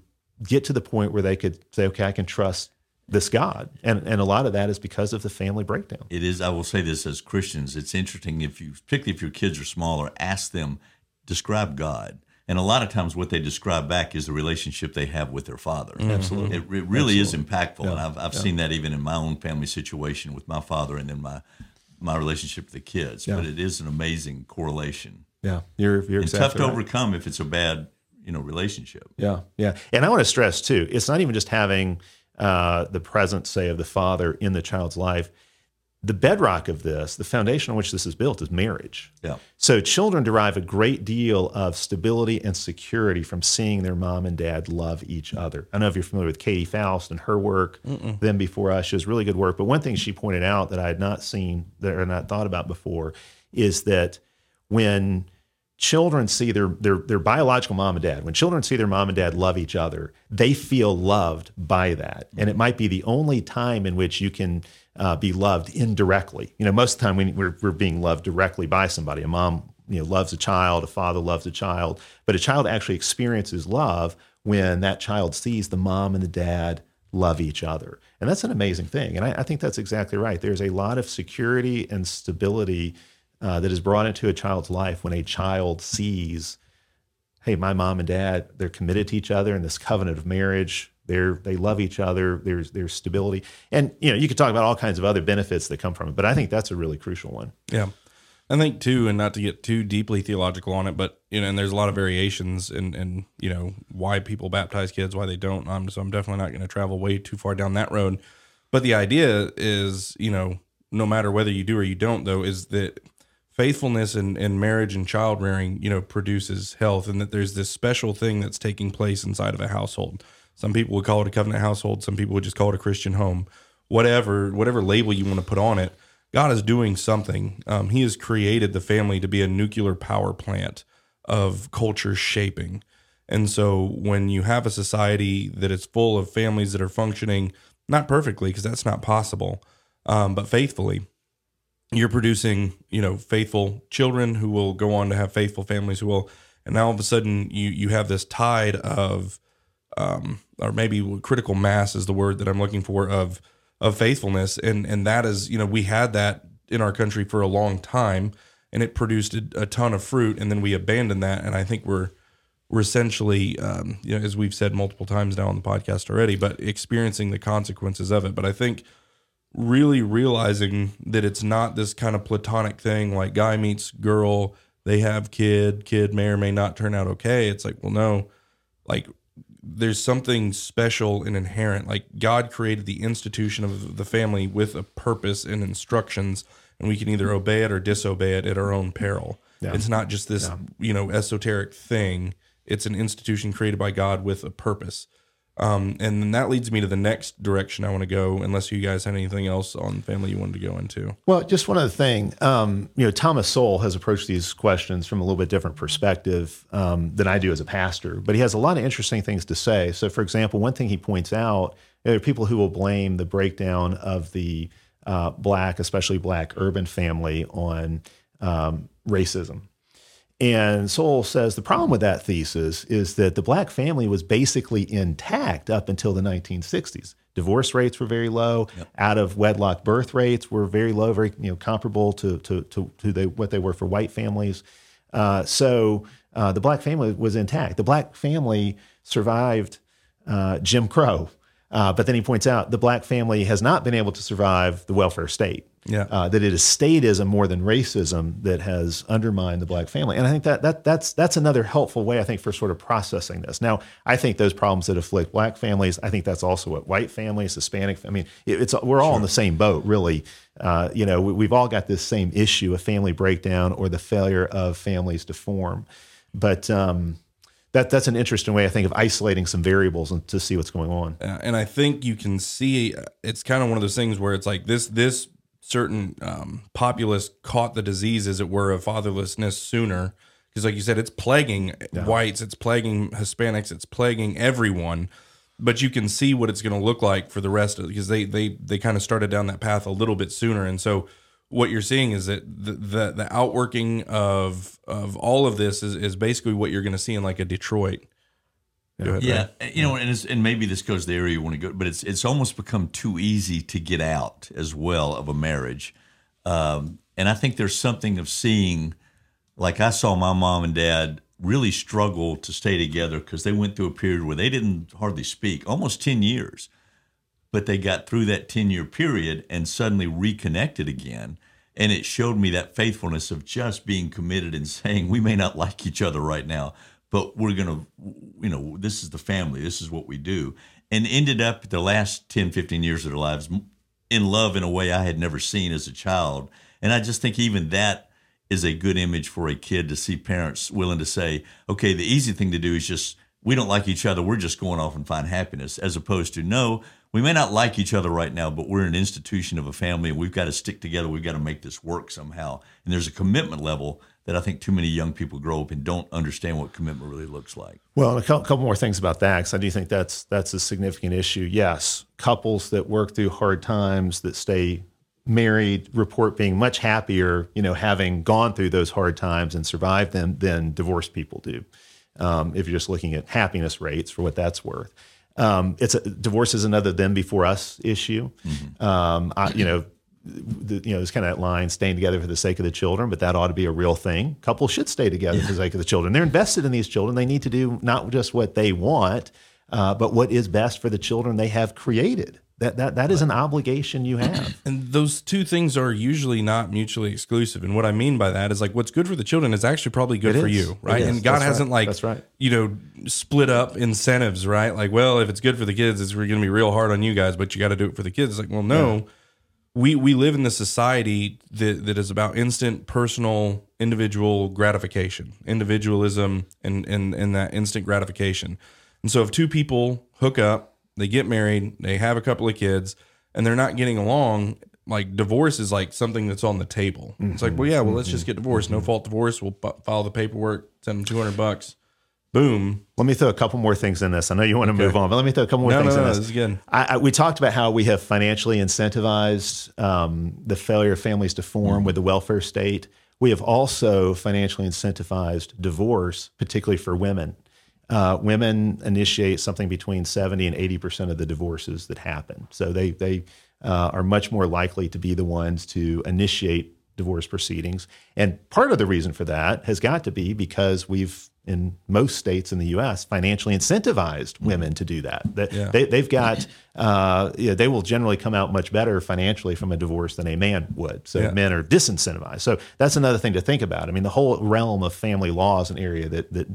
get to the point where they could say, okay, I can trust this God. And and a lot of that is because of the family breakdown. It is. I will say this as Christians. It's interesting if you, particularly if your kids are smaller, ask them describe God. And a lot of times, what they describe back is the relationship they have with their father. Mm-hmm. Absolutely. it, it really is impactful, and I've, I've seen that even in my own family situation with my father, and then my my relationship with the kids. But it is an amazing correlation, Yeah. You're you're and exactly tough to right. overcome if it's a bad you know relationship. Yeah, yeah. And I want to stress too, it's not even just having uh, the presence, say, of the father in the child's life. The bedrock of this, the foundation on which this is built, is marriage. Yeah. So children derive a great deal of stability and security from seeing their mom and dad love each other. I don't know if you're familiar with Katie Faust and her work. Them before us, she has really good work. But one thing she pointed out that I had not seen that or not thought about before is that when children see their, their their biological mom and dad when children see their mom and dad love each other they feel loved by that. And it might be the only time in which you can uh, be loved indirectly. You know most of the time we're, we're being loved directly by somebody a mom you know loves a child a father loves a child but a child actually experiences love when that child sees the mom and the dad love each other. And that's an amazing thing. And I, I think that's exactly right. There's a lot of security and stability uh, that is brought into a child's life when a child sees, hey, my mom and dad, they're committed to each other in this covenant of marriage. They're they love each other. There's there's stability, and you know you could talk about all kinds of other benefits that come from it, but I think that's a really crucial one. Yeah. I think too, and not to get too deeply theological on it, but you know, and there's a lot of variations in, in you know why people baptize kids, why they don't. Um, so I'm definitely not going to travel way too far down that road. But the idea is, you know, no matter whether you do or you don't, though, is that faithfulness in, in marriage and child rearing, you know, produces health, and that there's this special thing that's taking place inside of a household. Some people would call it a covenant household. Some people would just call it a Christian home. Whatever, whatever label you want to put on it, God is doing something. Um, he has created the family to be a nuclear power plant of culture shaping. And so when you have a society that is full of families that are functioning not perfectly, because that's not possible, um, but faithfully, you're producing, you know, faithful children who will go on to have faithful families who will, and now all of a sudden you you have this tide of, um, or maybe critical mass is the word that I'm looking for of of faithfulness, and and that is, you know, we had that in our country for a long time, and it produced a, ton of fruit, and then we abandoned that, and I think we're we're essentially, um, you know, as we've said multiple times now on the podcast already, but experiencing the consequences of it. But I think really realizing that it's not this kind of platonic thing like guy meets girl, they have kid, kid may or may not turn out okay. It's like, well, no, like there's something special and inherent. Like God created the institution of the family with a purpose and instructions, and we can either obey it or disobey it at our own peril. It's not just this, you know, esoteric thing. It's an institution created by God with a purpose. Um, and then that leads me to the next direction I want to go, unless you guys had anything else on family you wanted to go into. Well, just one other thing. Um, you know, Thomas Sowell has approached these questions from a little bit different perspective um, than I do as a pastor, but he has a lot of interesting things to say. So, for example, one thing he points out there are people who will blame the breakdown of the uh, black, especially black urban family, on um, racism. And Sowell says the problem with that thesis is that the black family was basically intact up until the 1960s. Divorce rates were very low. Out of wedlock birth rates were very low, very you know comparable to to to, to they, what they were for white families. Uh, so uh, the black family was intact. The black family survived uh, Jim Crow. Uh, but then he points out the black family has not been able to survive the welfare state. Yeah. Uh, that it is statism more than racism that has undermined the black family. And I think that, that that's that's another helpful way, I think, for sort of processing this. Now, I think those problems that afflict black families, I think that's also what white families, Hispanic, I mean, it, it's we're all in the same boat, really. Uh, you know, we, we've all got this same issue of family breakdown or the failure of families to form. But um, that that's an interesting way, I think, of isolating some variables and to see what's going on. Uh, and I think you can see it's kind of one of those things where it's like this this certain um, populace caught the disease, as it were, of fatherlessness sooner. Because, like you said, it's plaguing whites, it's plaguing Hispanics, it's plaguing everyone. But you can see what it's going to look like for the rest of because they they they kind of started down that path a little bit sooner, and so what you're seeing is that the the, the outworking of of all of this is, is basically what you're going to see in like a Detroit. Ahead, Yeah, Brad. you know, and it's, and maybe this goes to the area you want to go, but it's it's almost become too easy to get out as well of a marriage, um, and I think there's something of seeing, like I saw my mom and dad really struggle to stay together because they went through a period where they didn't hardly speak, almost ten years, but they got through that ten year period and suddenly reconnected again. And it showed me that faithfulness of just being committed and saying, we may not like each other right now, but we're going to, you know, this is the family, this is what we do. And ended up the last 10, 15 years of their lives in love in a way I had never seen as a child. And I just think even that is a good image for a kid to see parents willing to say, okay, the easy thing to do is just, we don't like each other, we're just going off and find happiness, as opposed to, no, we may not like each other right now, but we're an institution of a family and we've got to stick together. We've got to make this work somehow. And there's a commitment level that I think too many young people grow up and don't understand what commitment really looks like. Well, a couple more things about that because I do think that's that's a significant issue. Yes, couples that work through hard times that stay married report being much happier, you know, having gone through those hard times and survived them than divorced people do. Um, if you're just looking at happiness rates for what that's worth, um, it's a, divorce is another them before us issue. Um, I, you know, the, you know, there's kind of that line, staying together for the sake of the children, but that ought to be a real thing. Couples should stay together for the sake of the children. They're invested in these children. They need to do not just what they want, uh, but what is best for the children they have created. That that that is an obligation you have. And those two things are usually not mutually exclusive. And what I mean by that is like what's good for the children is actually probably good It for is. you, right? And God That's hasn't right. like That's right. you know split up incentives, right? Like, well, if it's good for the kids, it's going to be real hard on you guys, but you got to do it for the kids. It's like, well, no. We we live in this society that that is about instant personal individual gratification, individualism and and and that instant gratification. And so if two people hook up, they get married, they have a couple of kids, and they're not getting along, like divorce is like something that's on the table. It's like, well, yeah, well, let's just get divorced. No mm-hmm. fault divorce. We'll file the paperwork, send them 200 bucks. Boom. Let me throw a couple more things in this. I know you want to move on, but let me throw a couple more No, things no, in no, this. this is good. I, I, we talked about how we have financially incentivized um, the failure of families to form with the welfare state. We have also financially incentivized divorce, particularly for women. Uh, women initiate something between 70 and 80 percent of the divorces that happen. So they they uh, are much more likely to be the ones to initiate divorce proceedings. And part of the reason for that has got to be because we've in most states in the U.S. financially incentivized women to do that. That Yeah. they, they've got uh, you know, they will generally come out much better financially from a divorce than a man would. So Yeah. men are disincentivized. So that's another thing to think about. I mean, the whole realm of family law is an area that that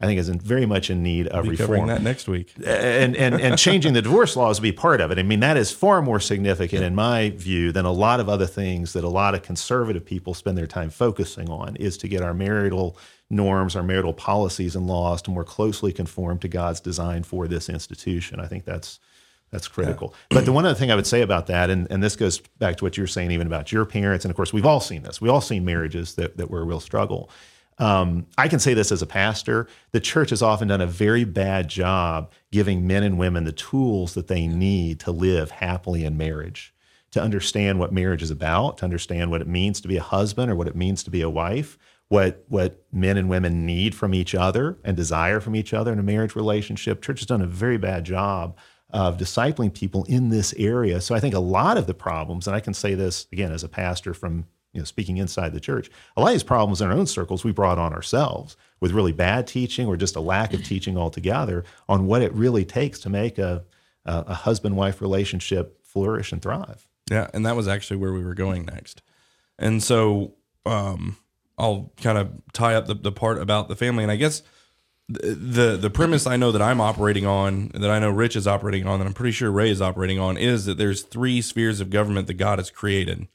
I think is in, very much in need of covering reform that next week. and and and changing the divorce laws would be part of it. I mean, that is far more significant in my view than a lot of other things that a lot of conservative people spend their time focusing on. Is to get our marital norms, our marital policies and laws to more closely conform to God's design for this institution. I think that's that's critical. But the one other thing I would say about that, and, and this goes back to what you were saying even about your parents, and of course we've all seen this. We all seen marriages that, that were a real struggle. Um, I can say this as a pastor. The church has often done a very bad job giving men and women the tools that they need to live happily in marriage, to understand what marriage is about, to understand what it means to be a husband or what it means to be a wife, what what men and women need from each other and desire from each other in a marriage relationship. Church has done a very bad job of discipling people in this area. So I think a lot of the problems, and I can say this again as a pastor from you know speaking inside the church, a lot of these problems in our own circles we brought on ourselves with really bad teaching or just a lack of teaching altogether on what it really takes to make a a, husband wife relationship flourish and thrive. Yeah, and that was actually where we were going next. And so um, I'll kind of tie up the, the part about the family. And I guess the, the the premise I know that I'm operating on, that I know Rich is operating on, that I'm pretty sure Ray is operating on, is that there's three spheres of government that God has created.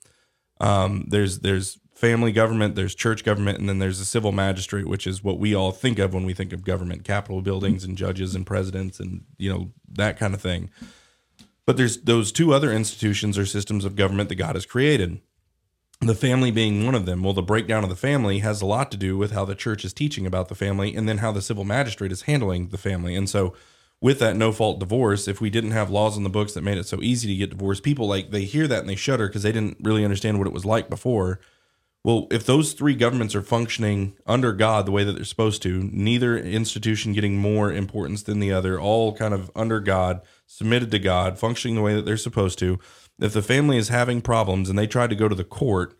Um, there's there's family government, there's church government, and then there's the civil magistrate, which is what we all think of when we think of government, capitol buildings and judges and presidents and you know that kind of thing. But there's those two other institutions or systems of government that God has created. The family being one of them. Well, the breakdown of the family has a lot to do with how the church is teaching about the family and then how the civil magistrate is handling the family. And so with that no fault divorce, if we didn't have laws in the books that made it so easy to get divorced, people like they hear that and they shudder because they didn't really understand what it was like before. Well, if those three governments are functioning under God the way that they're supposed to, neither institution getting more importance than the other, all kind of under God, submitted to God, functioning the way that they're supposed to. If the family is having problems and they try to go to the court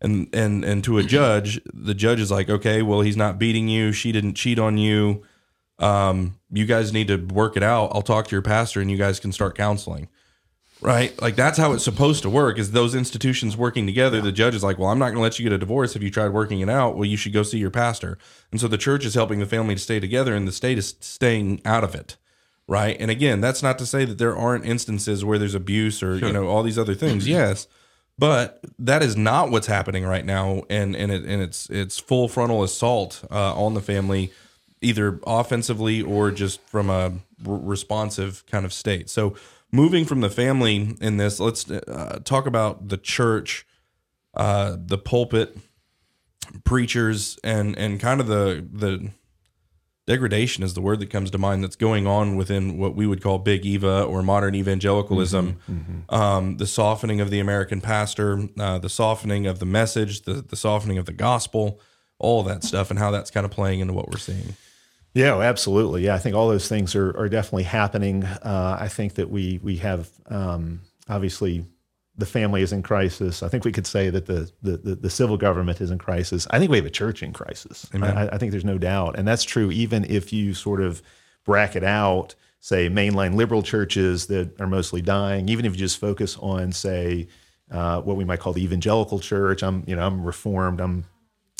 and and and to a judge, the judge is like, okay, well, he's not beating you, she didn't cheat on you. Um, you guys need to work it out. I'll talk to your pastor and you guys can start counseling right? Like that's how it's supposed to work. Is those institutions working together? The judge is like, well, I'm not going to let you get a divorce if you tried working it out. Well, you should go see your pastor. And so the church is helping the family to stay together, and the state is staying out of it, right? And again, that's not to say that there aren't instances where there's abuse or you know all these other things. Yes. But that is not what's happening right now, and and it, and it's it's full frontal assault uh, on the family, either offensively or just from a r- responsive kind of state. So moving from the family in this, let's uh, talk about the church, uh, the pulpit, preachers, and and kind of the the degradation is the word that comes to mind that's going on within what we would call big eva or modern evangelicalism. Um, the softening of the american pastor uh, the softening of the message the, the softening of the gospel all of that stuff and how that's kind of playing into what we're seeing Yeah, oh, absolutely. Yeah, I think all those things are, are definitely happening. Uh, I think that we we have um, obviously the family is in crisis. I think we could say that the, the the, the civil government is in crisis. I think we have a church in crisis. I, I think there's no doubt, and that's true even if you sort of bracket out, say, mainline liberal churches that are mostly dying. Even if you just focus on, say, uh, what we might call the evangelical church. I'm you know I'm reformed. I'm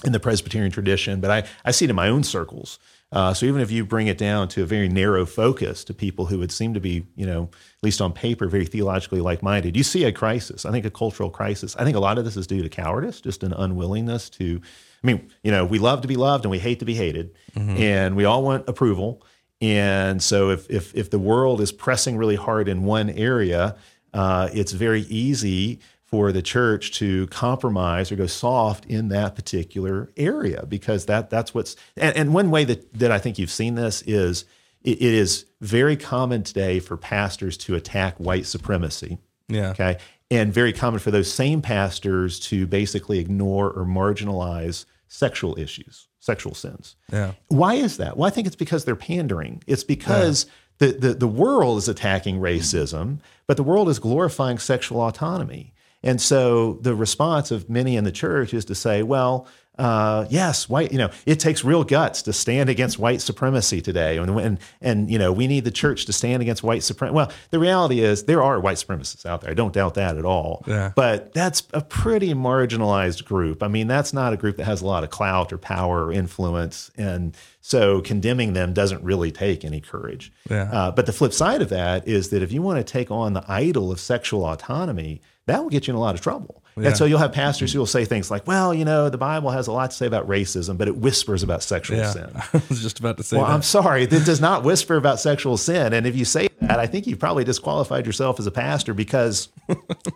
in the Presbyterian tradition, but I, I see it in my own circles. Uh, so even if you bring it down to a very narrow focus to people who would seem to be, you know, at least on paper, very theologically like-minded, you see a crisis. I think a cultural crisis. I think a lot of this is due to cowardice, just an unwillingness to. I mean, you know, we love to be loved and we hate to be hated, and we all want approval. And so if if if the world is pressing really hard in one area, uh, it's very easy for the church to compromise or go soft in that particular area because that that's what's and, and one way that that I think you've seen this is it, it is very common today for pastors to attack white supremacy. Yeah. Okay. And very common for those same pastors to basically ignore or marginalize sexual issues, sexual sins. Yeah. Why is that? Well, I think it's because they're pandering. It's because the, the, the world is attacking racism, but the world is glorifying sexual autonomy. And so the response of many in the church is to say, well, uh, yes, white. You know, it takes real guts to stand against white supremacy today, and and and you know, we need the church to stand against white supremacy. Well, the reality is there are white supremacists out there. I don't doubt that at all. Yeah. But that's a pretty marginalized group. I mean, that's not a group that has a lot of clout or power or influence, and so condemning them doesn't really take any courage. Yeah. Uh, but the flip side of that is that if you want to take on the idol of sexual autonomy, that will get you in a lot of trouble. And so you'll have pastors who will say things like, well, you know, the Bible has a lot to say about racism, but it whispers about sexual Yeah. sin. I was just about to say Well, that. I'm sorry, that does not whisper about sexual sin. And if you say that, I think you've probably disqualified yourself as a pastor because,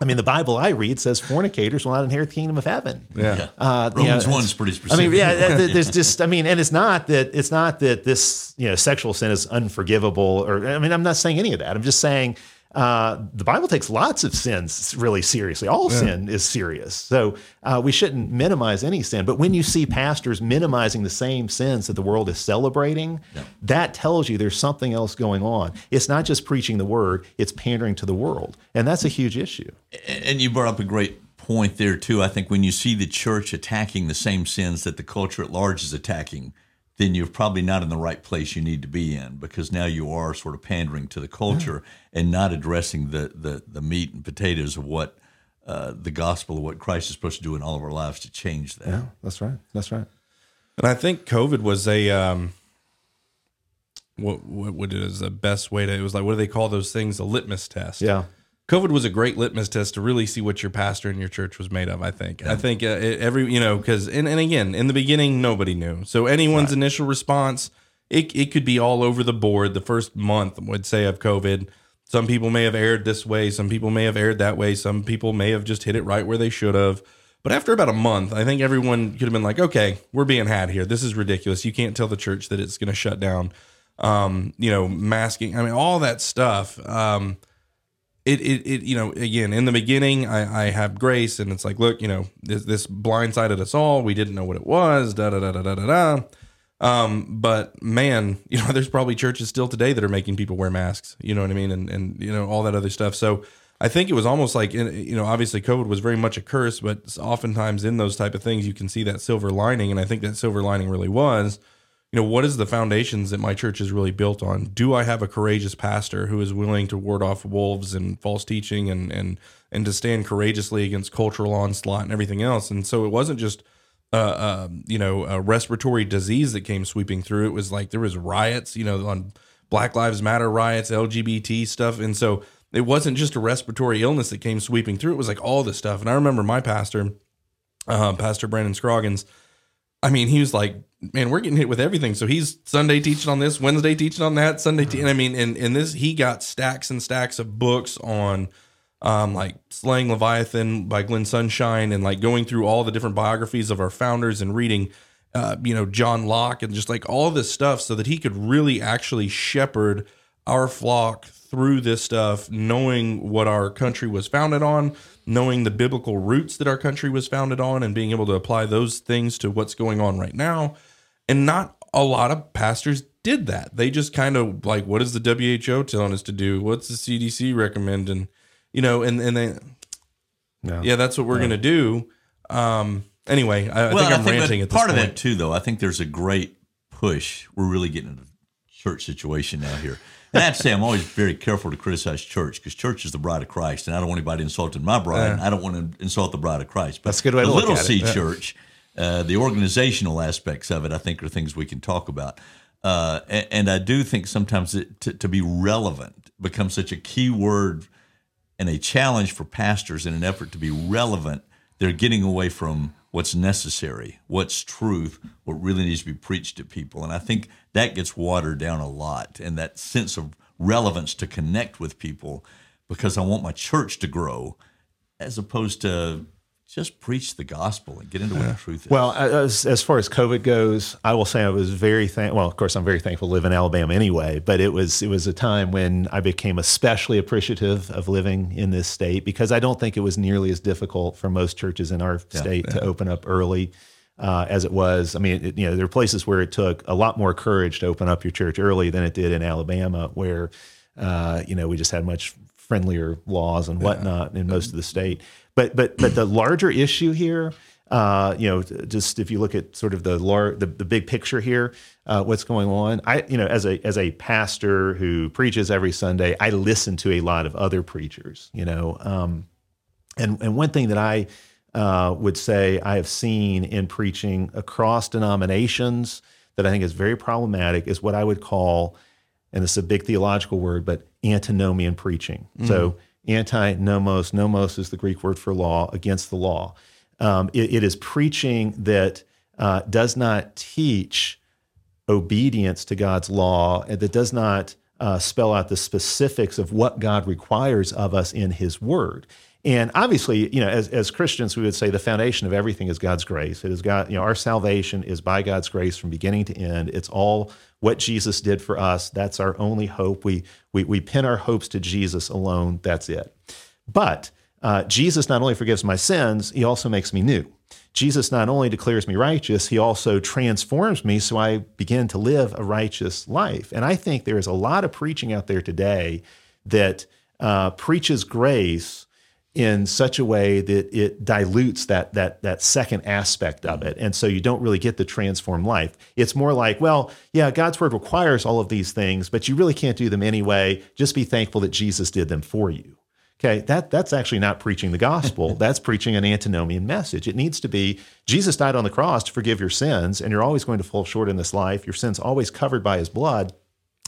I mean, the Bible I read says fornicators will not inherit the kingdom of heaven. yeah. Uh, you Romans know, one's pretty specific. I mean, yeah, th- th- there's just, I mean, and it's not that it's not that this, you know, sexual sin is unforgivable, or I mean, I'm not saying any of that. I'm just saying uh, the Bible takes lots of sins really seriously. All sin is serious, so uh, we shouldn't minimize any sin. But when you see pastors minimizing the same sins that the world is celebrating, that tells you there's something else going on. It's not just preaching the word; it's pandering to the world, and that's a huge issue. And you brought up a great point there too. I think when you see the church attacking the same sins that the culture at large is attacking, then you're probably not in the right place you need to be in because now you are sort of pandering to the culture and not addressing the the, the meat and potatoes of what uh, the gospel of what Christ is supposed to do in all of our lives to change that. Yeah, that's right. That's right. And I think COVID was a um, what what what is the best way to? It was like what do they call those things? A litmus test. Yeah. COVID was a great litmus test to really see what your pastor and your church was made of. I think. I think uh, it- every you know because and, and again in the beginning nobody knew. So anyone's initial response it it could be all over the board. The first month would say of COVID. Some people may have erred this way. Some people may have erred that way. Some people may have just hit it right where they should have. But after about a month, I think everyone could have been like, okay, we're being had here. This is ridiculous. You can't tell the church that it's going to shut down. Um, you know, masking. I mean, all that stuff. Um, it, it, it, you know, again, in the beginning, I, I have grace, and it's like, look, you know, this, this blindsided us all. We didn't know what it was. Da da da da da da. Um, but man, you know, there's probably churches still today that are making people wear masks. You know what I mean, and and you know all that other stuff. So I think it was almost like, you know, obviously COVID was very much a curse, but oftentimes in those type of things, you can see that silver lining, and I think that silver lining really was you know what is the foundations that my church is really built on? Do i have a courageous pastor who is willing to ward off wolves and false teaching and and and to stand courageously against cultural onslaught and everything else? And so it wasn't just uh, uh you know a respiratory disease that came sweeping through. It was like there was riots you know on black lives matter riots lgbt stuff. And so it wasn't just a respiratory illness that came sweeping through. It was like all this stuff. And i remember my pastor uh, pastor brandon scroggins I mean, he was like, man, we're getting hit with everything. So he's Sunday teaching on this, Wednesday teaching on that, Sunday. Te- and I mean, and, and this, he got stacks and stacks of books on, um, like Slaying Leviathan by Glenn Sunshine and like going through all the different biographies of our founders and reading, uh, you know, John Locke and just like all this stuff so that he could really actually shepherd our flock through this stuff, knowing what our country was founded on, knowing the biblical roots that our country was founded on, and being able to apply those things to what's going on right now. And not a lot of pastors did that. They just kind of like, what is the WHO telling us to do? What's the CDC recommending? You know, and and they, Yeah. yeah, that's what we're gonna do. Um, anyway, I, I think I'm ranting that at this part point. of that too, though. I think there's a great push. We're really getting into church situation now here. And I have to say, I'm always very careful to criticize church because church is the bride of Christ, and I don't want anybody insulting my bride. and I don't want to insult the bride of Christ. But That's a good way the to look little at it. C Yeah. church, uh, the organizational aspects of it, I think, are things we can talk about. Uh, and, and I do think sometimes it, to, to be relevant becomes such a key word and a challenge for pastors in an effort to be relevant. They're getting away from what's necessary, what's truth, what really needs to be preached to people. And I think that gets watered down a lot and that sense of relevance to connect with people because I want my church to grow as opposed to just preach the gospel and get into what the truth is. Well, as, as far as COVID goes, I will say I was very thankful. Well, of course, I'm very thankful to live in Alabama anyway. But it was it was a time when I became especially appreciative of living in this state because I don't think it was nearly as difficult for most churches in our state to open up early uh, as it was. I mean, it, you know, there are places where it took a lot more courage to open up your church early than it did in Alabama, where uh, you know we just had much friendlier laws and whatnot in most of the state. But but but the larger issue here, uh, you know, just if you look at sort of the lar- the, the big picture here, uh, what's going on. I you know as a as a pastor who preaches every Sunday, I listen to a lot of other preachers. You know, um, and and one thing that I uh, would say I have seen in preaching across denominations that I think is very problematic is what I would call, and this is a big theological word, but antinomian preaching. So anti nomos, nomos is the Greek word for law, against the law. Um, it- it is preaching that uh, does not teach obedience to God's law and that does not uh, spell out the specifics of what God requires of us in His Word. And obviously, you know, as, as Christians, we would say the foundation of everything is God's grace. It is God, you know, our salvation is by God's grace from beginning to end. It's all what Jesus did for us. That's our only hope. We we we pin our hopes to Jesus alone. That's it. But uh, Jesus not only forgives my sins, he also makes me new. Jesus not only declares me righteous, he also transforms me so I begin to live a righteous life. And I think there is a lot of preaching out there today that uh, preaches grace in such a way that it dilutes that that that second aspect of mm. it and so you don't really get the transformed life it's more like well yeah god's word requires all of these things but you really can't do them anyway just be thankful that jesus did them for you Okay, that that's actually not preaching the gospel. that's preaching an antinomian message. It needs to be Jesus died on the cross to forgive your sins, and you're always going to fall short in this life. Your sins always covered by His blood,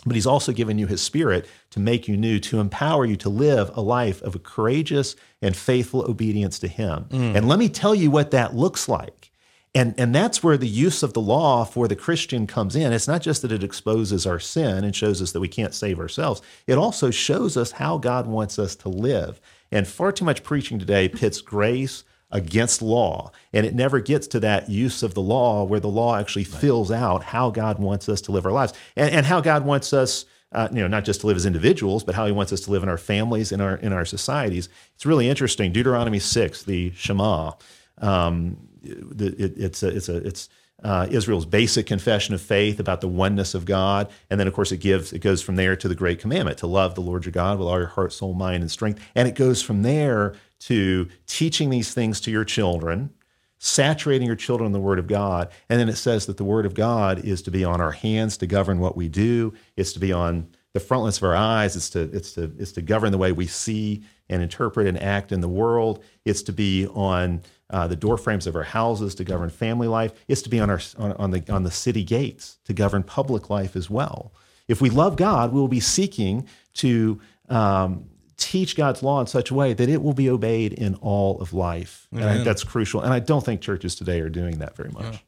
but He's also given you His Spirit to make you new, to empower you to live a life of a courageous and faithful obedience to Him. Mm. And let me tell you what that looks like. And, and that's where the use of the law for the Christian comes in. It's not just that it exposes our sin and shows us that we can't save ourselves, it also shows us how God wants us to live. And far too much preaching today pits grace against law. And it never gets to that use of the law where the law actually fills out how God wants us to live our lives and, and how God wants us. Uh, you know, not just to live as individuals, but how He wants us to live in our families, in our in our societies. It's really interesting. Deuteronomy six, the Shema, um, the, it, it's a, it's a, it's uh, Israel's basic confession of faith about the oneness of God, and then of course it gives it goes from there to the great commandment to love the Lord your God with all your heart, soul, mind, and strength, and it goes from there to teaching these things to your children, saturating your children in the Word of God, and then it says that the Word of God is to be on our hands to govern what we do. It's to be on the frontlets of our eyes. It's to it's to it's to govern the way we see and interpret and act in the world. It's to be on uh, the door frames of our houses to govern family life. It's to be on our on, on the on the city gates to govern public life as well. If we love God, we will be seeking to um, teach God's law in such a way that it will be obeyed in all of life. And I that's crucial. And I don't think churches today are doing that very much.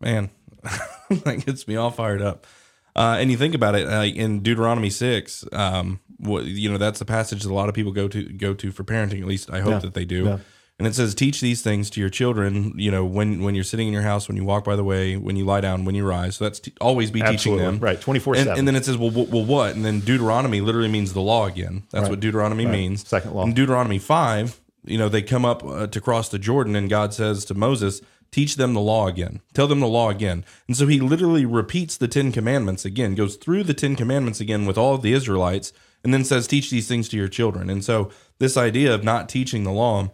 man, that gets me all fired up. Uh, and you think about it uh, in Deuteronomy six, um, what, you know that's the passage that a lot of people go to go to for parenting. At least I hope Yeah. that they do. Yeah. And it says, "Teach these things to your children." You know, when when you're sitting in your house, when you walk by the way, when you lie down, when you rise. So that's t- always be teaching them, Right, 24/7. And, and then it says, "Well, well, well, what?" And then Deuteronomy literally means the law again. That's what Deuteronomy means. Second law. In Deuteronomy five, you know, they come up uh, to cross the Jordan, and God says to Moses, "Teach them the law again. Tell them the law again." And so He literally repeats the Ten Commandments again, goes through the Ten Commandments again with all of the Israelites, and then says, "Teach these things to your children." And so this idea of not teaching the law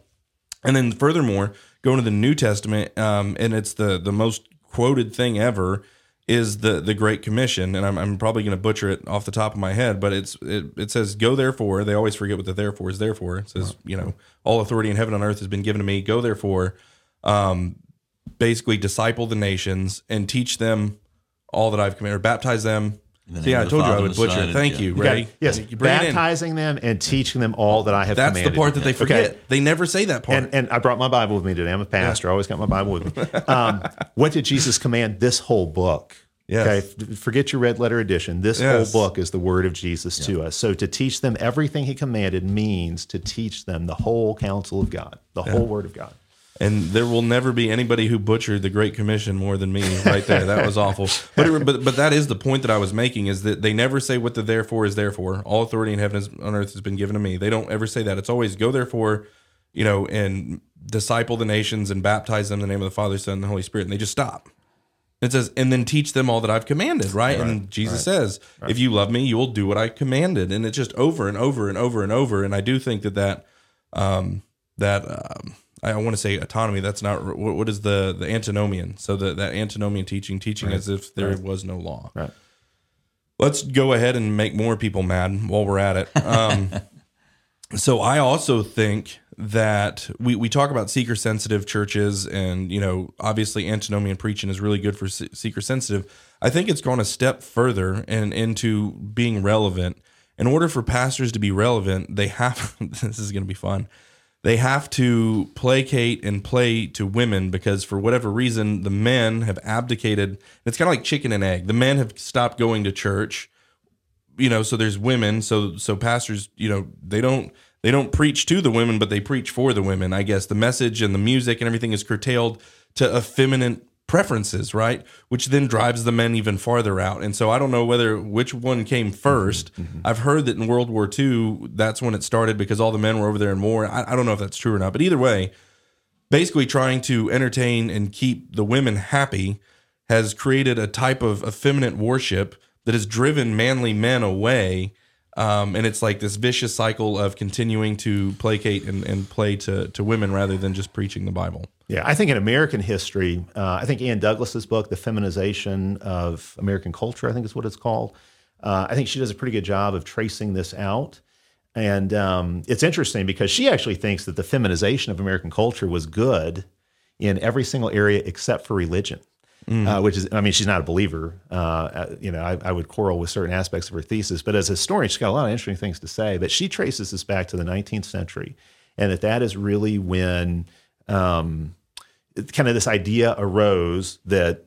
and then furthermore, going to the New Testament, um, and it's the the most quoted thing ever is the the Great Commission, and I'm, I'm probably going to butcher it off the top of my head, but it's it, it says, "Go therefore." They always forget what the therefore is there for. It says, you know, all authority in heaven and earth has been given to me. Go therefore, um, basically disciple the nations and teach them all that I've commanded, or baptize them. The See, I told you I would butcher. It. Thank you, You Ray. got- yes, You bring it in. baptizing them and teaching them all that I have That's the commanded. part that they forget. Okay. They never say that part. And, and I brought my Bible with me today. I'm a pastor. I always got my Bible with me. Um, what did Jesus command? This whole book. Yes. Okay. F- Forget your red letter edition. This Yes. whole book is the word of Jesus to us. So to teach them everything he commanded means to teach them the whole counsel of God, the whole word of God. And there will never be anybody who butchered the Great Commission more than me. Right there, that was awful. But it, but but that is the point that I was making is that they never say what the therefore is therefore. All authority in heaven is, on earth has been given to me. They don't ever say that. It's always go therefore, you know, and disciple the nations and baptize them in the name of the Father, Son, and the Holy Spirit. And they just stop. It says, and then teach them all that I've commanded, right? and Jesus says, if you love me, you will do what I commanded. And it's just over and over and over and over. And I do think that that, um, that, um, I want to say autonomy. That's not what, what is the the antinomian. So the that antinomian teaching, teaching as if there was no law. Right. Let's go ahead and make more people mad while we're at it. Um, so I also think that we, we talk about seeker sensitive churches, and you know, obviously antinomian preaching is really good for seeker sensitive. I think it's gone a step further and into being relevant. In order for pastors to be relevant, they have this is going to be fun. They have to placate and play to women because for whatever reason the men have abdicated. It's kind of like chicken and egg. The men have stopped going to church you know so there's women so so pastors you know they don't they don't preach to the women but they preach for the women i guess the message and the music and everything is curtailed to effeminate preferences right? Which then drives the men even farther out. And so i don't know whether which one came 1st i've heard that in world war ii that's when it started because all the men were over there in war I, I don't know if that's true or not but either way basically trying to entertain and keep the women happy has created a type of effeminate worship that has driven manly men away. Um, and it's like this vicious cycle of continuing to placate and, and play to, to women rather than just preaching the Bible. Yeah, I think in American history, uh, I think Ann Douglas's book, The Feminization of American Culture, I think is what it's called. Uh, I think she does a pretty good job of tracing this out. And um, it's interesting because she actually thinks that the feminization of American culture was good in every single area except for religion. Uh, which is, I mean, she's not a believer. Uh, uh, you know, I, I would quarrel with certain aspects of her thesis, but as a historian, she's got a lot of interesting things to say. But she traces this back to the 19th century, and that that is really when um, kind of this idea arose that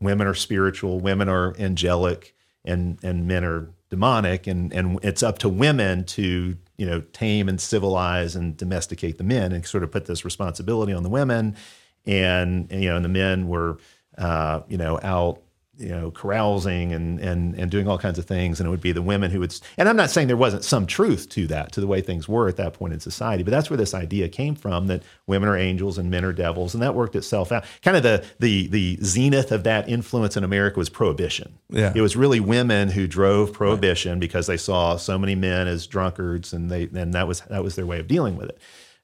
women are spiritual, women are angelic, and and men are demonic, and and it's up to women to you know tame and civilize and domesticate the men, and sort of put this responsibility on the women, and, and you know, and the men were uh, you know out you know carousing and and and doing all kinds of things, and it would be the women who would. And I'm not saying there wasn't some truth to that, to the way things were at that point in society, but that's where this idea came from that women are angels and men are devils, and that worked itself out. Kind of the the the zenith of that influence in America was prohibition. Yeah. it was really women who drove prohibition because they saw so many men as drunkards, and they and that was that was their way of dealing with it.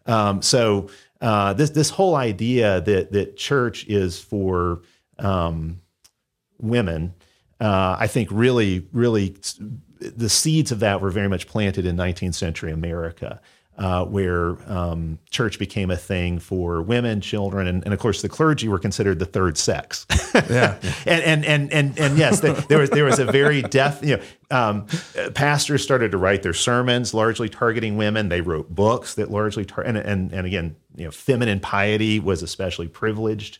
Um, so uh, this this whole idea that that church is for um, women, uh, I think really, really, the seeds of that were very much planted in 19th century America, uh, where um, church became a thing for women, children, and, and of course the clergy were considered the third sex. Yeah. and, and and and and yes, the, there was there was a very deaf. You know, um, pastors started to write their sermons largely targeting women. They wrote books that largely tar- and and and again, you know, feminine piety was especially privileged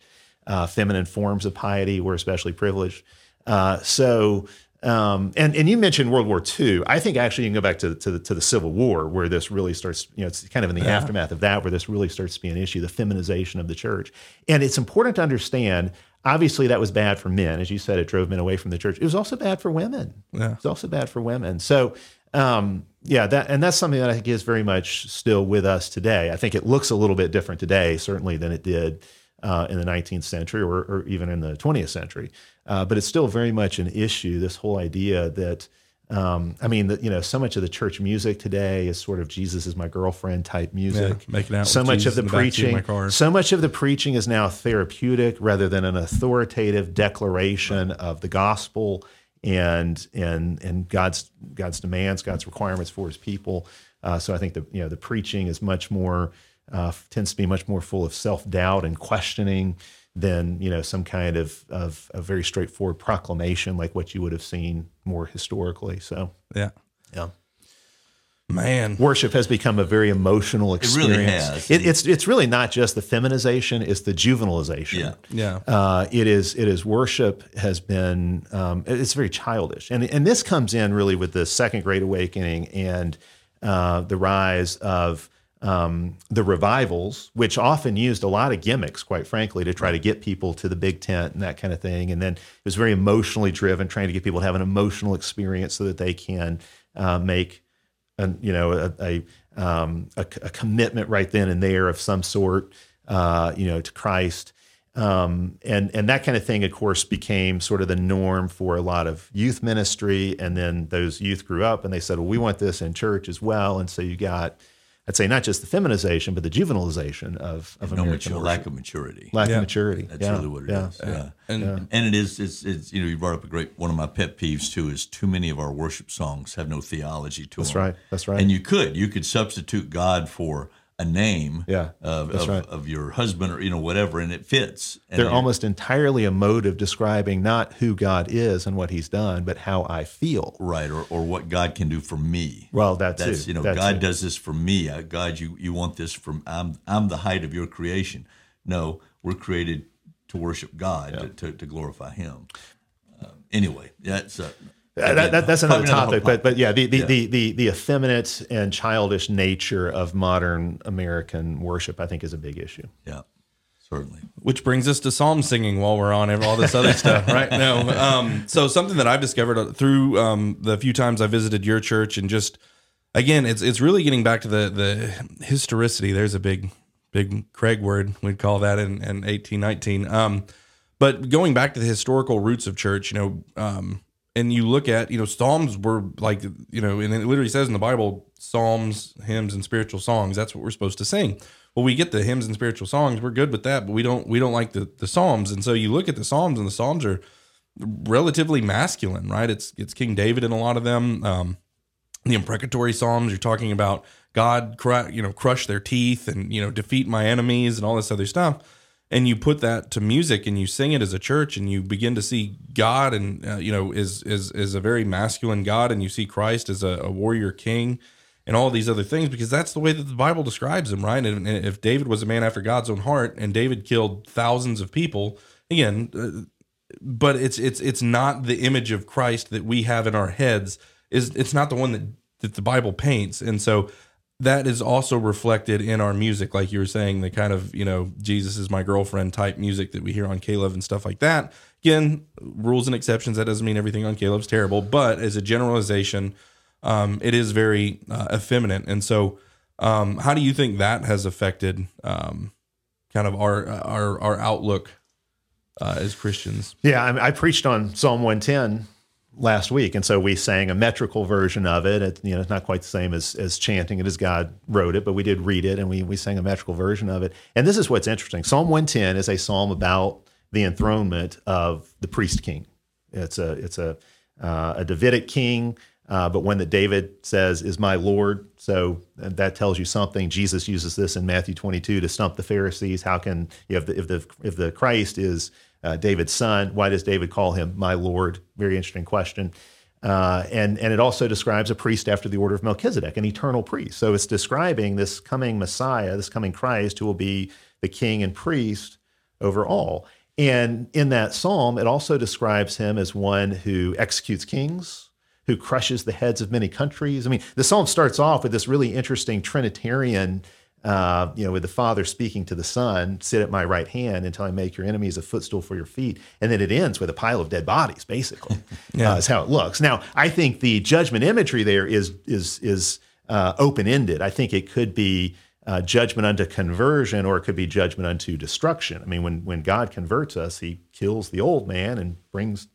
uh, feminine forms of piety were especially privileged. Uh, so, um, and and you mentioned World War II. I think actually you can go back to to the, to the Civil War where this really starts. You know, it's kind of in the yeah. aftermath of that where this really starts to be an issue: the feminization of the church. And it's important to understand. Obviously, that was bad for men, as you said. It drove men away from the church. It was also bad for women. Yeah. It's also bad for women. So. Um, yeah, that and that's something that I think is very much still with us today. I think it looks a little bit different today, certainly than it did uh, in the 19th century or, or, even in the 20th century. Uh, but it's still very much an issue. This whole idea that, um, I mean, that you know, so much of the church music today is sort of Jesus is my girlfriend type music. Yeah, making out. So much Jesus of the preaching. so much of the preaching is now therapeutic rather than an authoritative declaration right. of the gospel and and and God's God's demands, God's requirements for His people. Uh, so I think the you know the preaching is much more uh, tends to be much more full of self doubt and questioning than you know some kind of, of a very straightforward proclamation like what you would have seen more historically. So yeah, yeah. Man, worship has become a very emotional experience. It really has. It, it's it's really not just the feminization; it's the juvenilization. Yeah, yeah. Uh, it is it is worship has been um, it's very childish, and and this comes in really with the Second Great Awakening and uh, the rise of um, the revivals, which often used a lot of gimmicks, quite frankly, to try to get people to the big tent and that kind of thing. And then it was very emotionally driven, trying to get people to have an emotional experience so that they can uh, make, a, you know, a a, um, a, a, commitment right then and there of some sort, uh, you know, to Christ. Um, and and that kind of thing, of course, became sort of the norm for a lot of youth ministry. And then those youth grew up and they said, "Well, we want this in church as well." And so you got I'd say not just the feminization, but the juvenilization of, of no American mature, lack of maturity. Lack yeah. of maturity. That's yeah. really what it yeah. is. yeah. And and it is it's, it's you know you brought up a great one of my pet peeves too is too many of our worship songs have no theology to That's them. That's right. That's right. And you could you could substitute God for a name yeah, of, of, right. of your husband or you know whatever and it fits. And they're almost entirely a mode of describing not who god is and what he's done but how i feel. Right or, or what god can do for me. Well that that's you know god does this for me. Uh, god you you want this from i'm i'm the height of your creation. No we're created to worship god yeah. to, to, to, glorify him. Uh, anyway that's uh, that, that, that's another topic, but but yeah, the the, yeah. the the the effeminate and childish nature of modern American worship, I think, is a big issue. Yeah, certainly. Which brings us to psalm singing while we're on all this other stuff, right? No, um, so something that I've discovered through um, the few times I visited your church, and just again, it's it's really getting back to the the historicity. There's a big big Craig word we'd call that in in eighteen nineteen. Um, but going back to the historical roots of church, you know. Um, and you look at you know psalms were like you know and it literally says in the bible psalms hymns and spiritual songs. That's what we're supposed to sing. Well we get the hymns and spiritual songs. We're good with that but we don't we don't like the the psalms. And so you look at the psalms and the psalms are relatively masculine right? It's it's king david in a lot of them. Um the imprecatory psalms. You're talking about God, cru- you know, crush their teeth and you know defeat my enemies and all this other stuff. And you put that to music and you sing it as a church and you begin to see God and uh, you know is is is a very masculine God and you see Christ as a, a warrior king and all these other things because that's the way that the Bible describes him, right? And, and if David was a man after God's own heart and David killed thousands of people, again, uh, but it's it's it's not the image of Christ that we have in our heads. Is it's not the one that that the Bible paints, and so that is also reflected in our music, like you were saying, the kind of you know Jesus is my girlfriend type music that we hear on K-LOVE and stuff like that. Again, rules and exceptions. That doesn't mean everything on K-LOVE's terrible, but as a generalization, um, it is very uh, effeminate. And so, um, how do you think that has affected um, kind of our our our outlook uh, as Christians? Yeah, I, I preached on Psalm 110 last week, and so we sang a metrical version of it. it. You know, it's not quite the same as as chanting it as God wrote it, but we did read it, and we we sang a metrical version of it. And this is what's interesting: Psalm 110 is a psalm about the enthronement of the priest king. It's a it's a uh, a Davidic king. Uh, but when that David says is my Lord, so that tells you something. Jesus uses this in Matthew 22 to stump the Pharisees. How can have the, if the if the Christ is uh, David's son. Why does David call him my Lord? Very interesting question. Uh, and and it also describes a priest after the order of Melchizedek, an eternal priest. So it's describing this coming Messiah, this coming Christ, who will be the king and priest over all. And in that psalm, it also describes him as one who executes kings, who crushes the heads of many countries. I mean, the psalm starts off with this really interesting Trinitarian uh, you know, with the Father speaking to the Son, sit at my right hand until I make your enemies a footstool for your feet. And then it ends with a pile of dead bodies, basically, yeah. uh, is how it looks. Now, I think the judgment imagery there is is is uh, open ended. I think it could be uh, judgment unto conversion, or it could be judgment unto destruction. I mean, when when God converts us, He kills the old man and brings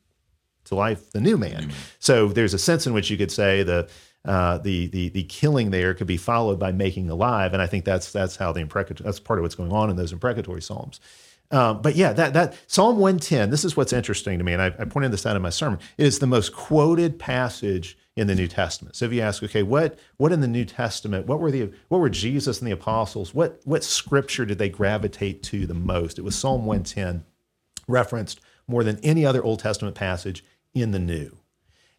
to life the new man. So there's a sense in which you could say the uh, the, the the killing there could be followed by making alive, and I think that's that's how the imprecatory that's part of what's going on in those imprecatory psalms. Um, but yeah, that that Psalm 110. This is what's interesting to me, and I, I pointed this out in my sermon. It is the most quoted passage in the New Testament. So if you ask, okay, what what in the New Testament? What were the what were Jesus and the apostles? What what scripture did they gravitate to the most? It was Psalm 110, referenced more than any other Old Testament passage in the New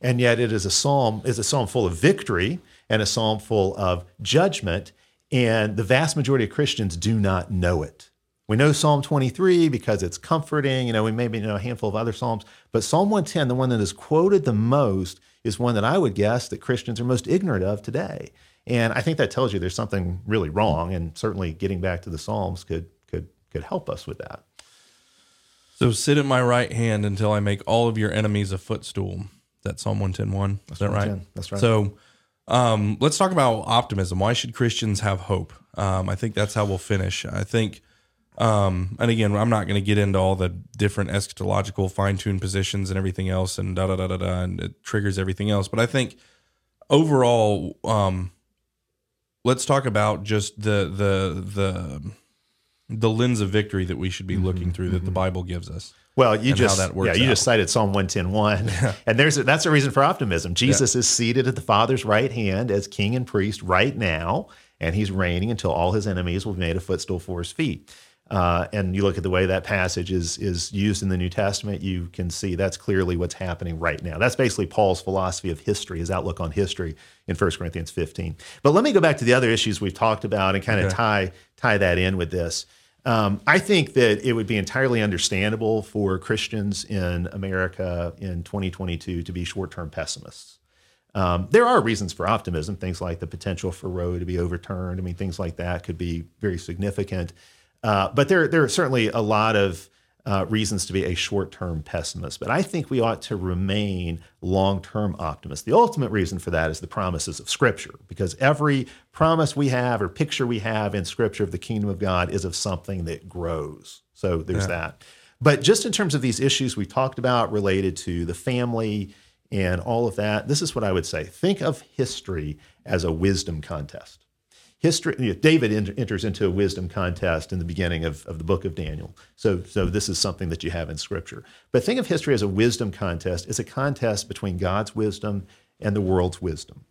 and yet it is a psalm is a psalm full of victory and a psalm full of judgment and the vast majority of christians do not know it. We know psalm 23 because it's comforting you know we maybe know a handful of other psalms but psalm 110 the one that is quoted the most is one that i would guess that christians are most ignorant of today. And i think that tells you there's something really wrong and certainly getting back to the psalms could could could help us with that. So sit at my right hand until i make all of your enemies a footstool that Psalm 110 Is that right? That's right. So um, let's talk about optimism. Why should Christians have hope? Um, I think that's how we'll finish. I think, um, and again, I'm not going to get into all the different eschatological fine tuned positions and everything else and da da da da da, and it triggers everything else. But I think overall, um, let's talk about just the the the the lens of victory that we should be looking mm-hmm, through that mm-hmm. the Bible gives us. Well, you just yeah, you out. just cited Psalm 110.1. Yeah. And there's a, that's a reason for optimism. Jesus yeah. is seated at the Father's right hand as king and priest right now, and he's reigning until all his enemies will be made a footstool for his feet. Uh, and you look at the way that passage is is used in the New Testament, you can see that's clearly what's happening right now. That's basically Paul's philosophy of history, his outlook on history in 1 Corinthians 15. But let me go back to the other issues we've talked about and kind of okay. tie tie that in with this. Um, I think that it would be entirely understandable for Christians in America in 2022 to be short term pessimists. Um, there are reasons for optimism, things like the potential for Roe to be overturned. I mean, things like that could be very significant. Uh, but there, there are certainly a lot of uh, reasons to be a short term pessimist, but I think we ought to remain long term optimists. The ultimate reason for that is the promises of Scripture, because every promise we have or picture we have in Scripture of the kingdom of God is of something that grows. So there's yeah. that. But just in terms of these issues we talked about related to the family and all of that, this is what I would say think of history as a wisdom contest history you know, david enters into a wisdom contest in the beginning of, of the book of daniel. So so this is something that you have in scripture. But think of history as a wisdom contest. It's a contest between god's wisdom and the world's wisdom.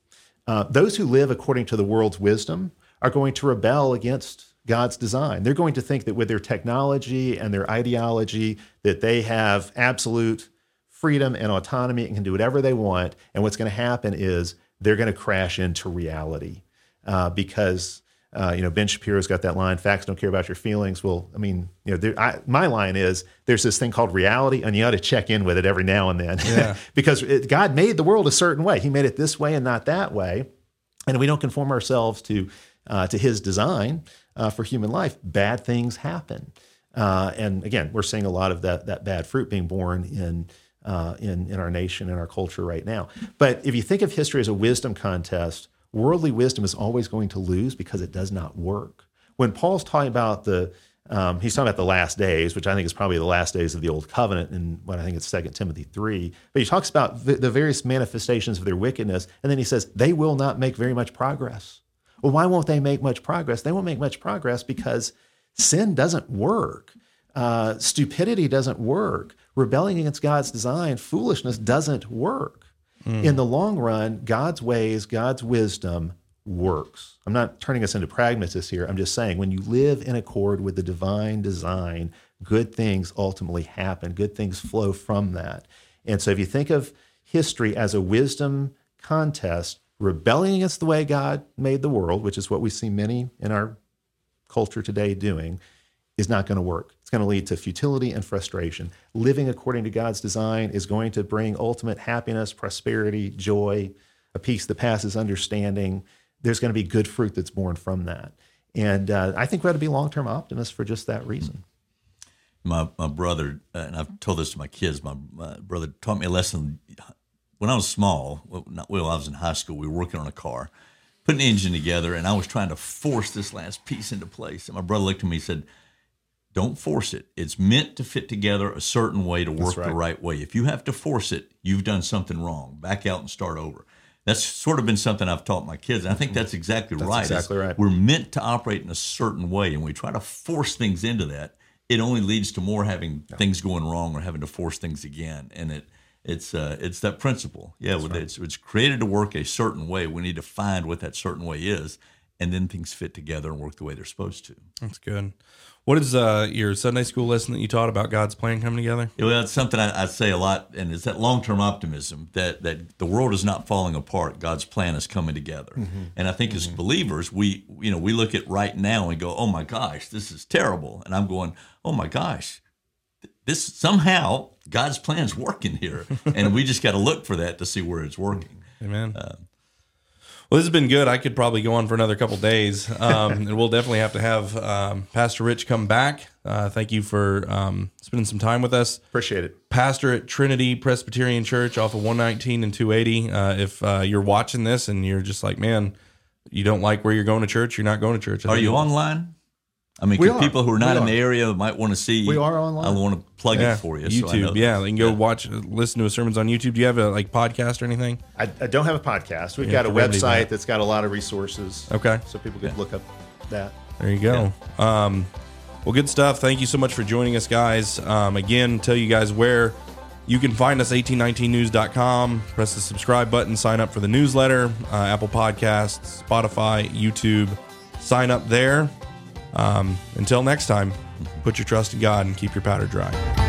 Uh, those who live according to the world's wisdom are going to rebel against God's design. They're going to think that with their technology and their ideology that they have absolute freedom and autonomy and can do whatever they want. And what's going to happen is they're going to crash into reality uh, because uh, you know Ben Shapiro's got that line: "Facts don't care about your feelings." Well, I mean, you know, there, I, my line is: "There's this thing called reality, and you ought to check in with it every now and then, Yeah. because it, God made the world a certain way. He made it this way and not that way, and we don't conform ourselves to uh, to His design uh, for human life, bad things happen. Uh, and again, we're seeing a lot of that that bad fruit being born in uh, in in our nation and our culture right now. But if you think of history as a wisdom contest, worldly wisdom is always going to lose because it does not work. When Paul's talking about the um, he's talking about the last days, which I think is probably the last days of the old covenant, in what I think it's Second Timothy three. But he talks about the, the various manifestations of their wickedness, and then he says they will not make very much progress. Well, why won't they make much progress? They won't make much progress because sin doesn't work. Uh, stupidity doesn't work. Rebelling against God's design, foolishness doesn't work. In the long run, God's ways, God's wisdom works. I'm not turning us into pragmatists here. I'm just saying when you live in accord with the divine design, good things ultimately happen. Good things flow from that. And so if you think of history as a wisdom contest, rebelling against the way God made the world, which is what we see many in our culture today doing, is not going to work. It's going to lead to futility and frustration. Living according to God's design is going to bring ultimate happiness, prosperity, joy, a peace that passes understanding. There's going to be good fruit that's born from that. And uh, I think we ought to be long term optimists for just that reason. my my brother, uh, and I've told this to my kids. My, my brother taught me a lesson when I was small. Well, not when I was in high school. We were working on a car, putting an engine together, and I was trying to force this last piece into place. And my brother looked at me and said, "Don't force it. It's meant to fit together a certain way to work the right. right way. If you have to force it, you've done something wrong. Back out and start over." That's sort of been something I've taught my kids, and I think that's exactly right. It's- exactly right. We're meant to operate in a certain way, and we try to force things into that. It only leads to more having things going wrong or having to force things again, and it it's uh, it's that principle. Yeah, with it's it's created to work a certain way. We need to find what that certain way is, and then things fit together and work the way they're supposed to. That's good. What is uh, your Sunday school lesson that you taught about God's plan coming together? Well, it's something I, I say a lot, and it's that long-term optimism that that the world is not falling apart. God's plan is coming together, mm-hmm. and I think as mm-hmm. believers, we you know we look at right now and go, "Oh my gosh, this is terrible," and I'm going, "Oh my gosh, this somehow God's plan's working here," and we just got to look for that to see where it's working. Amen. Uh, well, this has been good. I could probably go on for another couple days, um, and we'll definitely have to have um, Pastor Rich come back. Uh, thank you for um, spending some time with us. Appreciate it. pastor at Trinity Presbyterian Church off of 119 and 280. Uh, if uh, you're watching this and you're just like, man, you don't like where you're going to church, you're not going to church. I Are you online? I mean, We people who are not We in the area might want to see. We are online. I want to plug Yeah, it for you. so I know YouTube. yeah, that. they can go watch, listen to a sermons on YouTube. Do you have a like podcast or anything? I, I don't have a podcast. We've You got a have to remedy website that. that's got a lot of resources. Okay. So people could look up that. There you go. Um, well, good stuff. Thank you so much for joining us, guys. Um, again, tell you guys where you can find us 1819news.com. Press the subscribe button, sign up for the newsletter, uh, Apple Podcasts, Spotify, YouTube. Sign up there. Um, until next time, put your trust in God and keep your powder dry.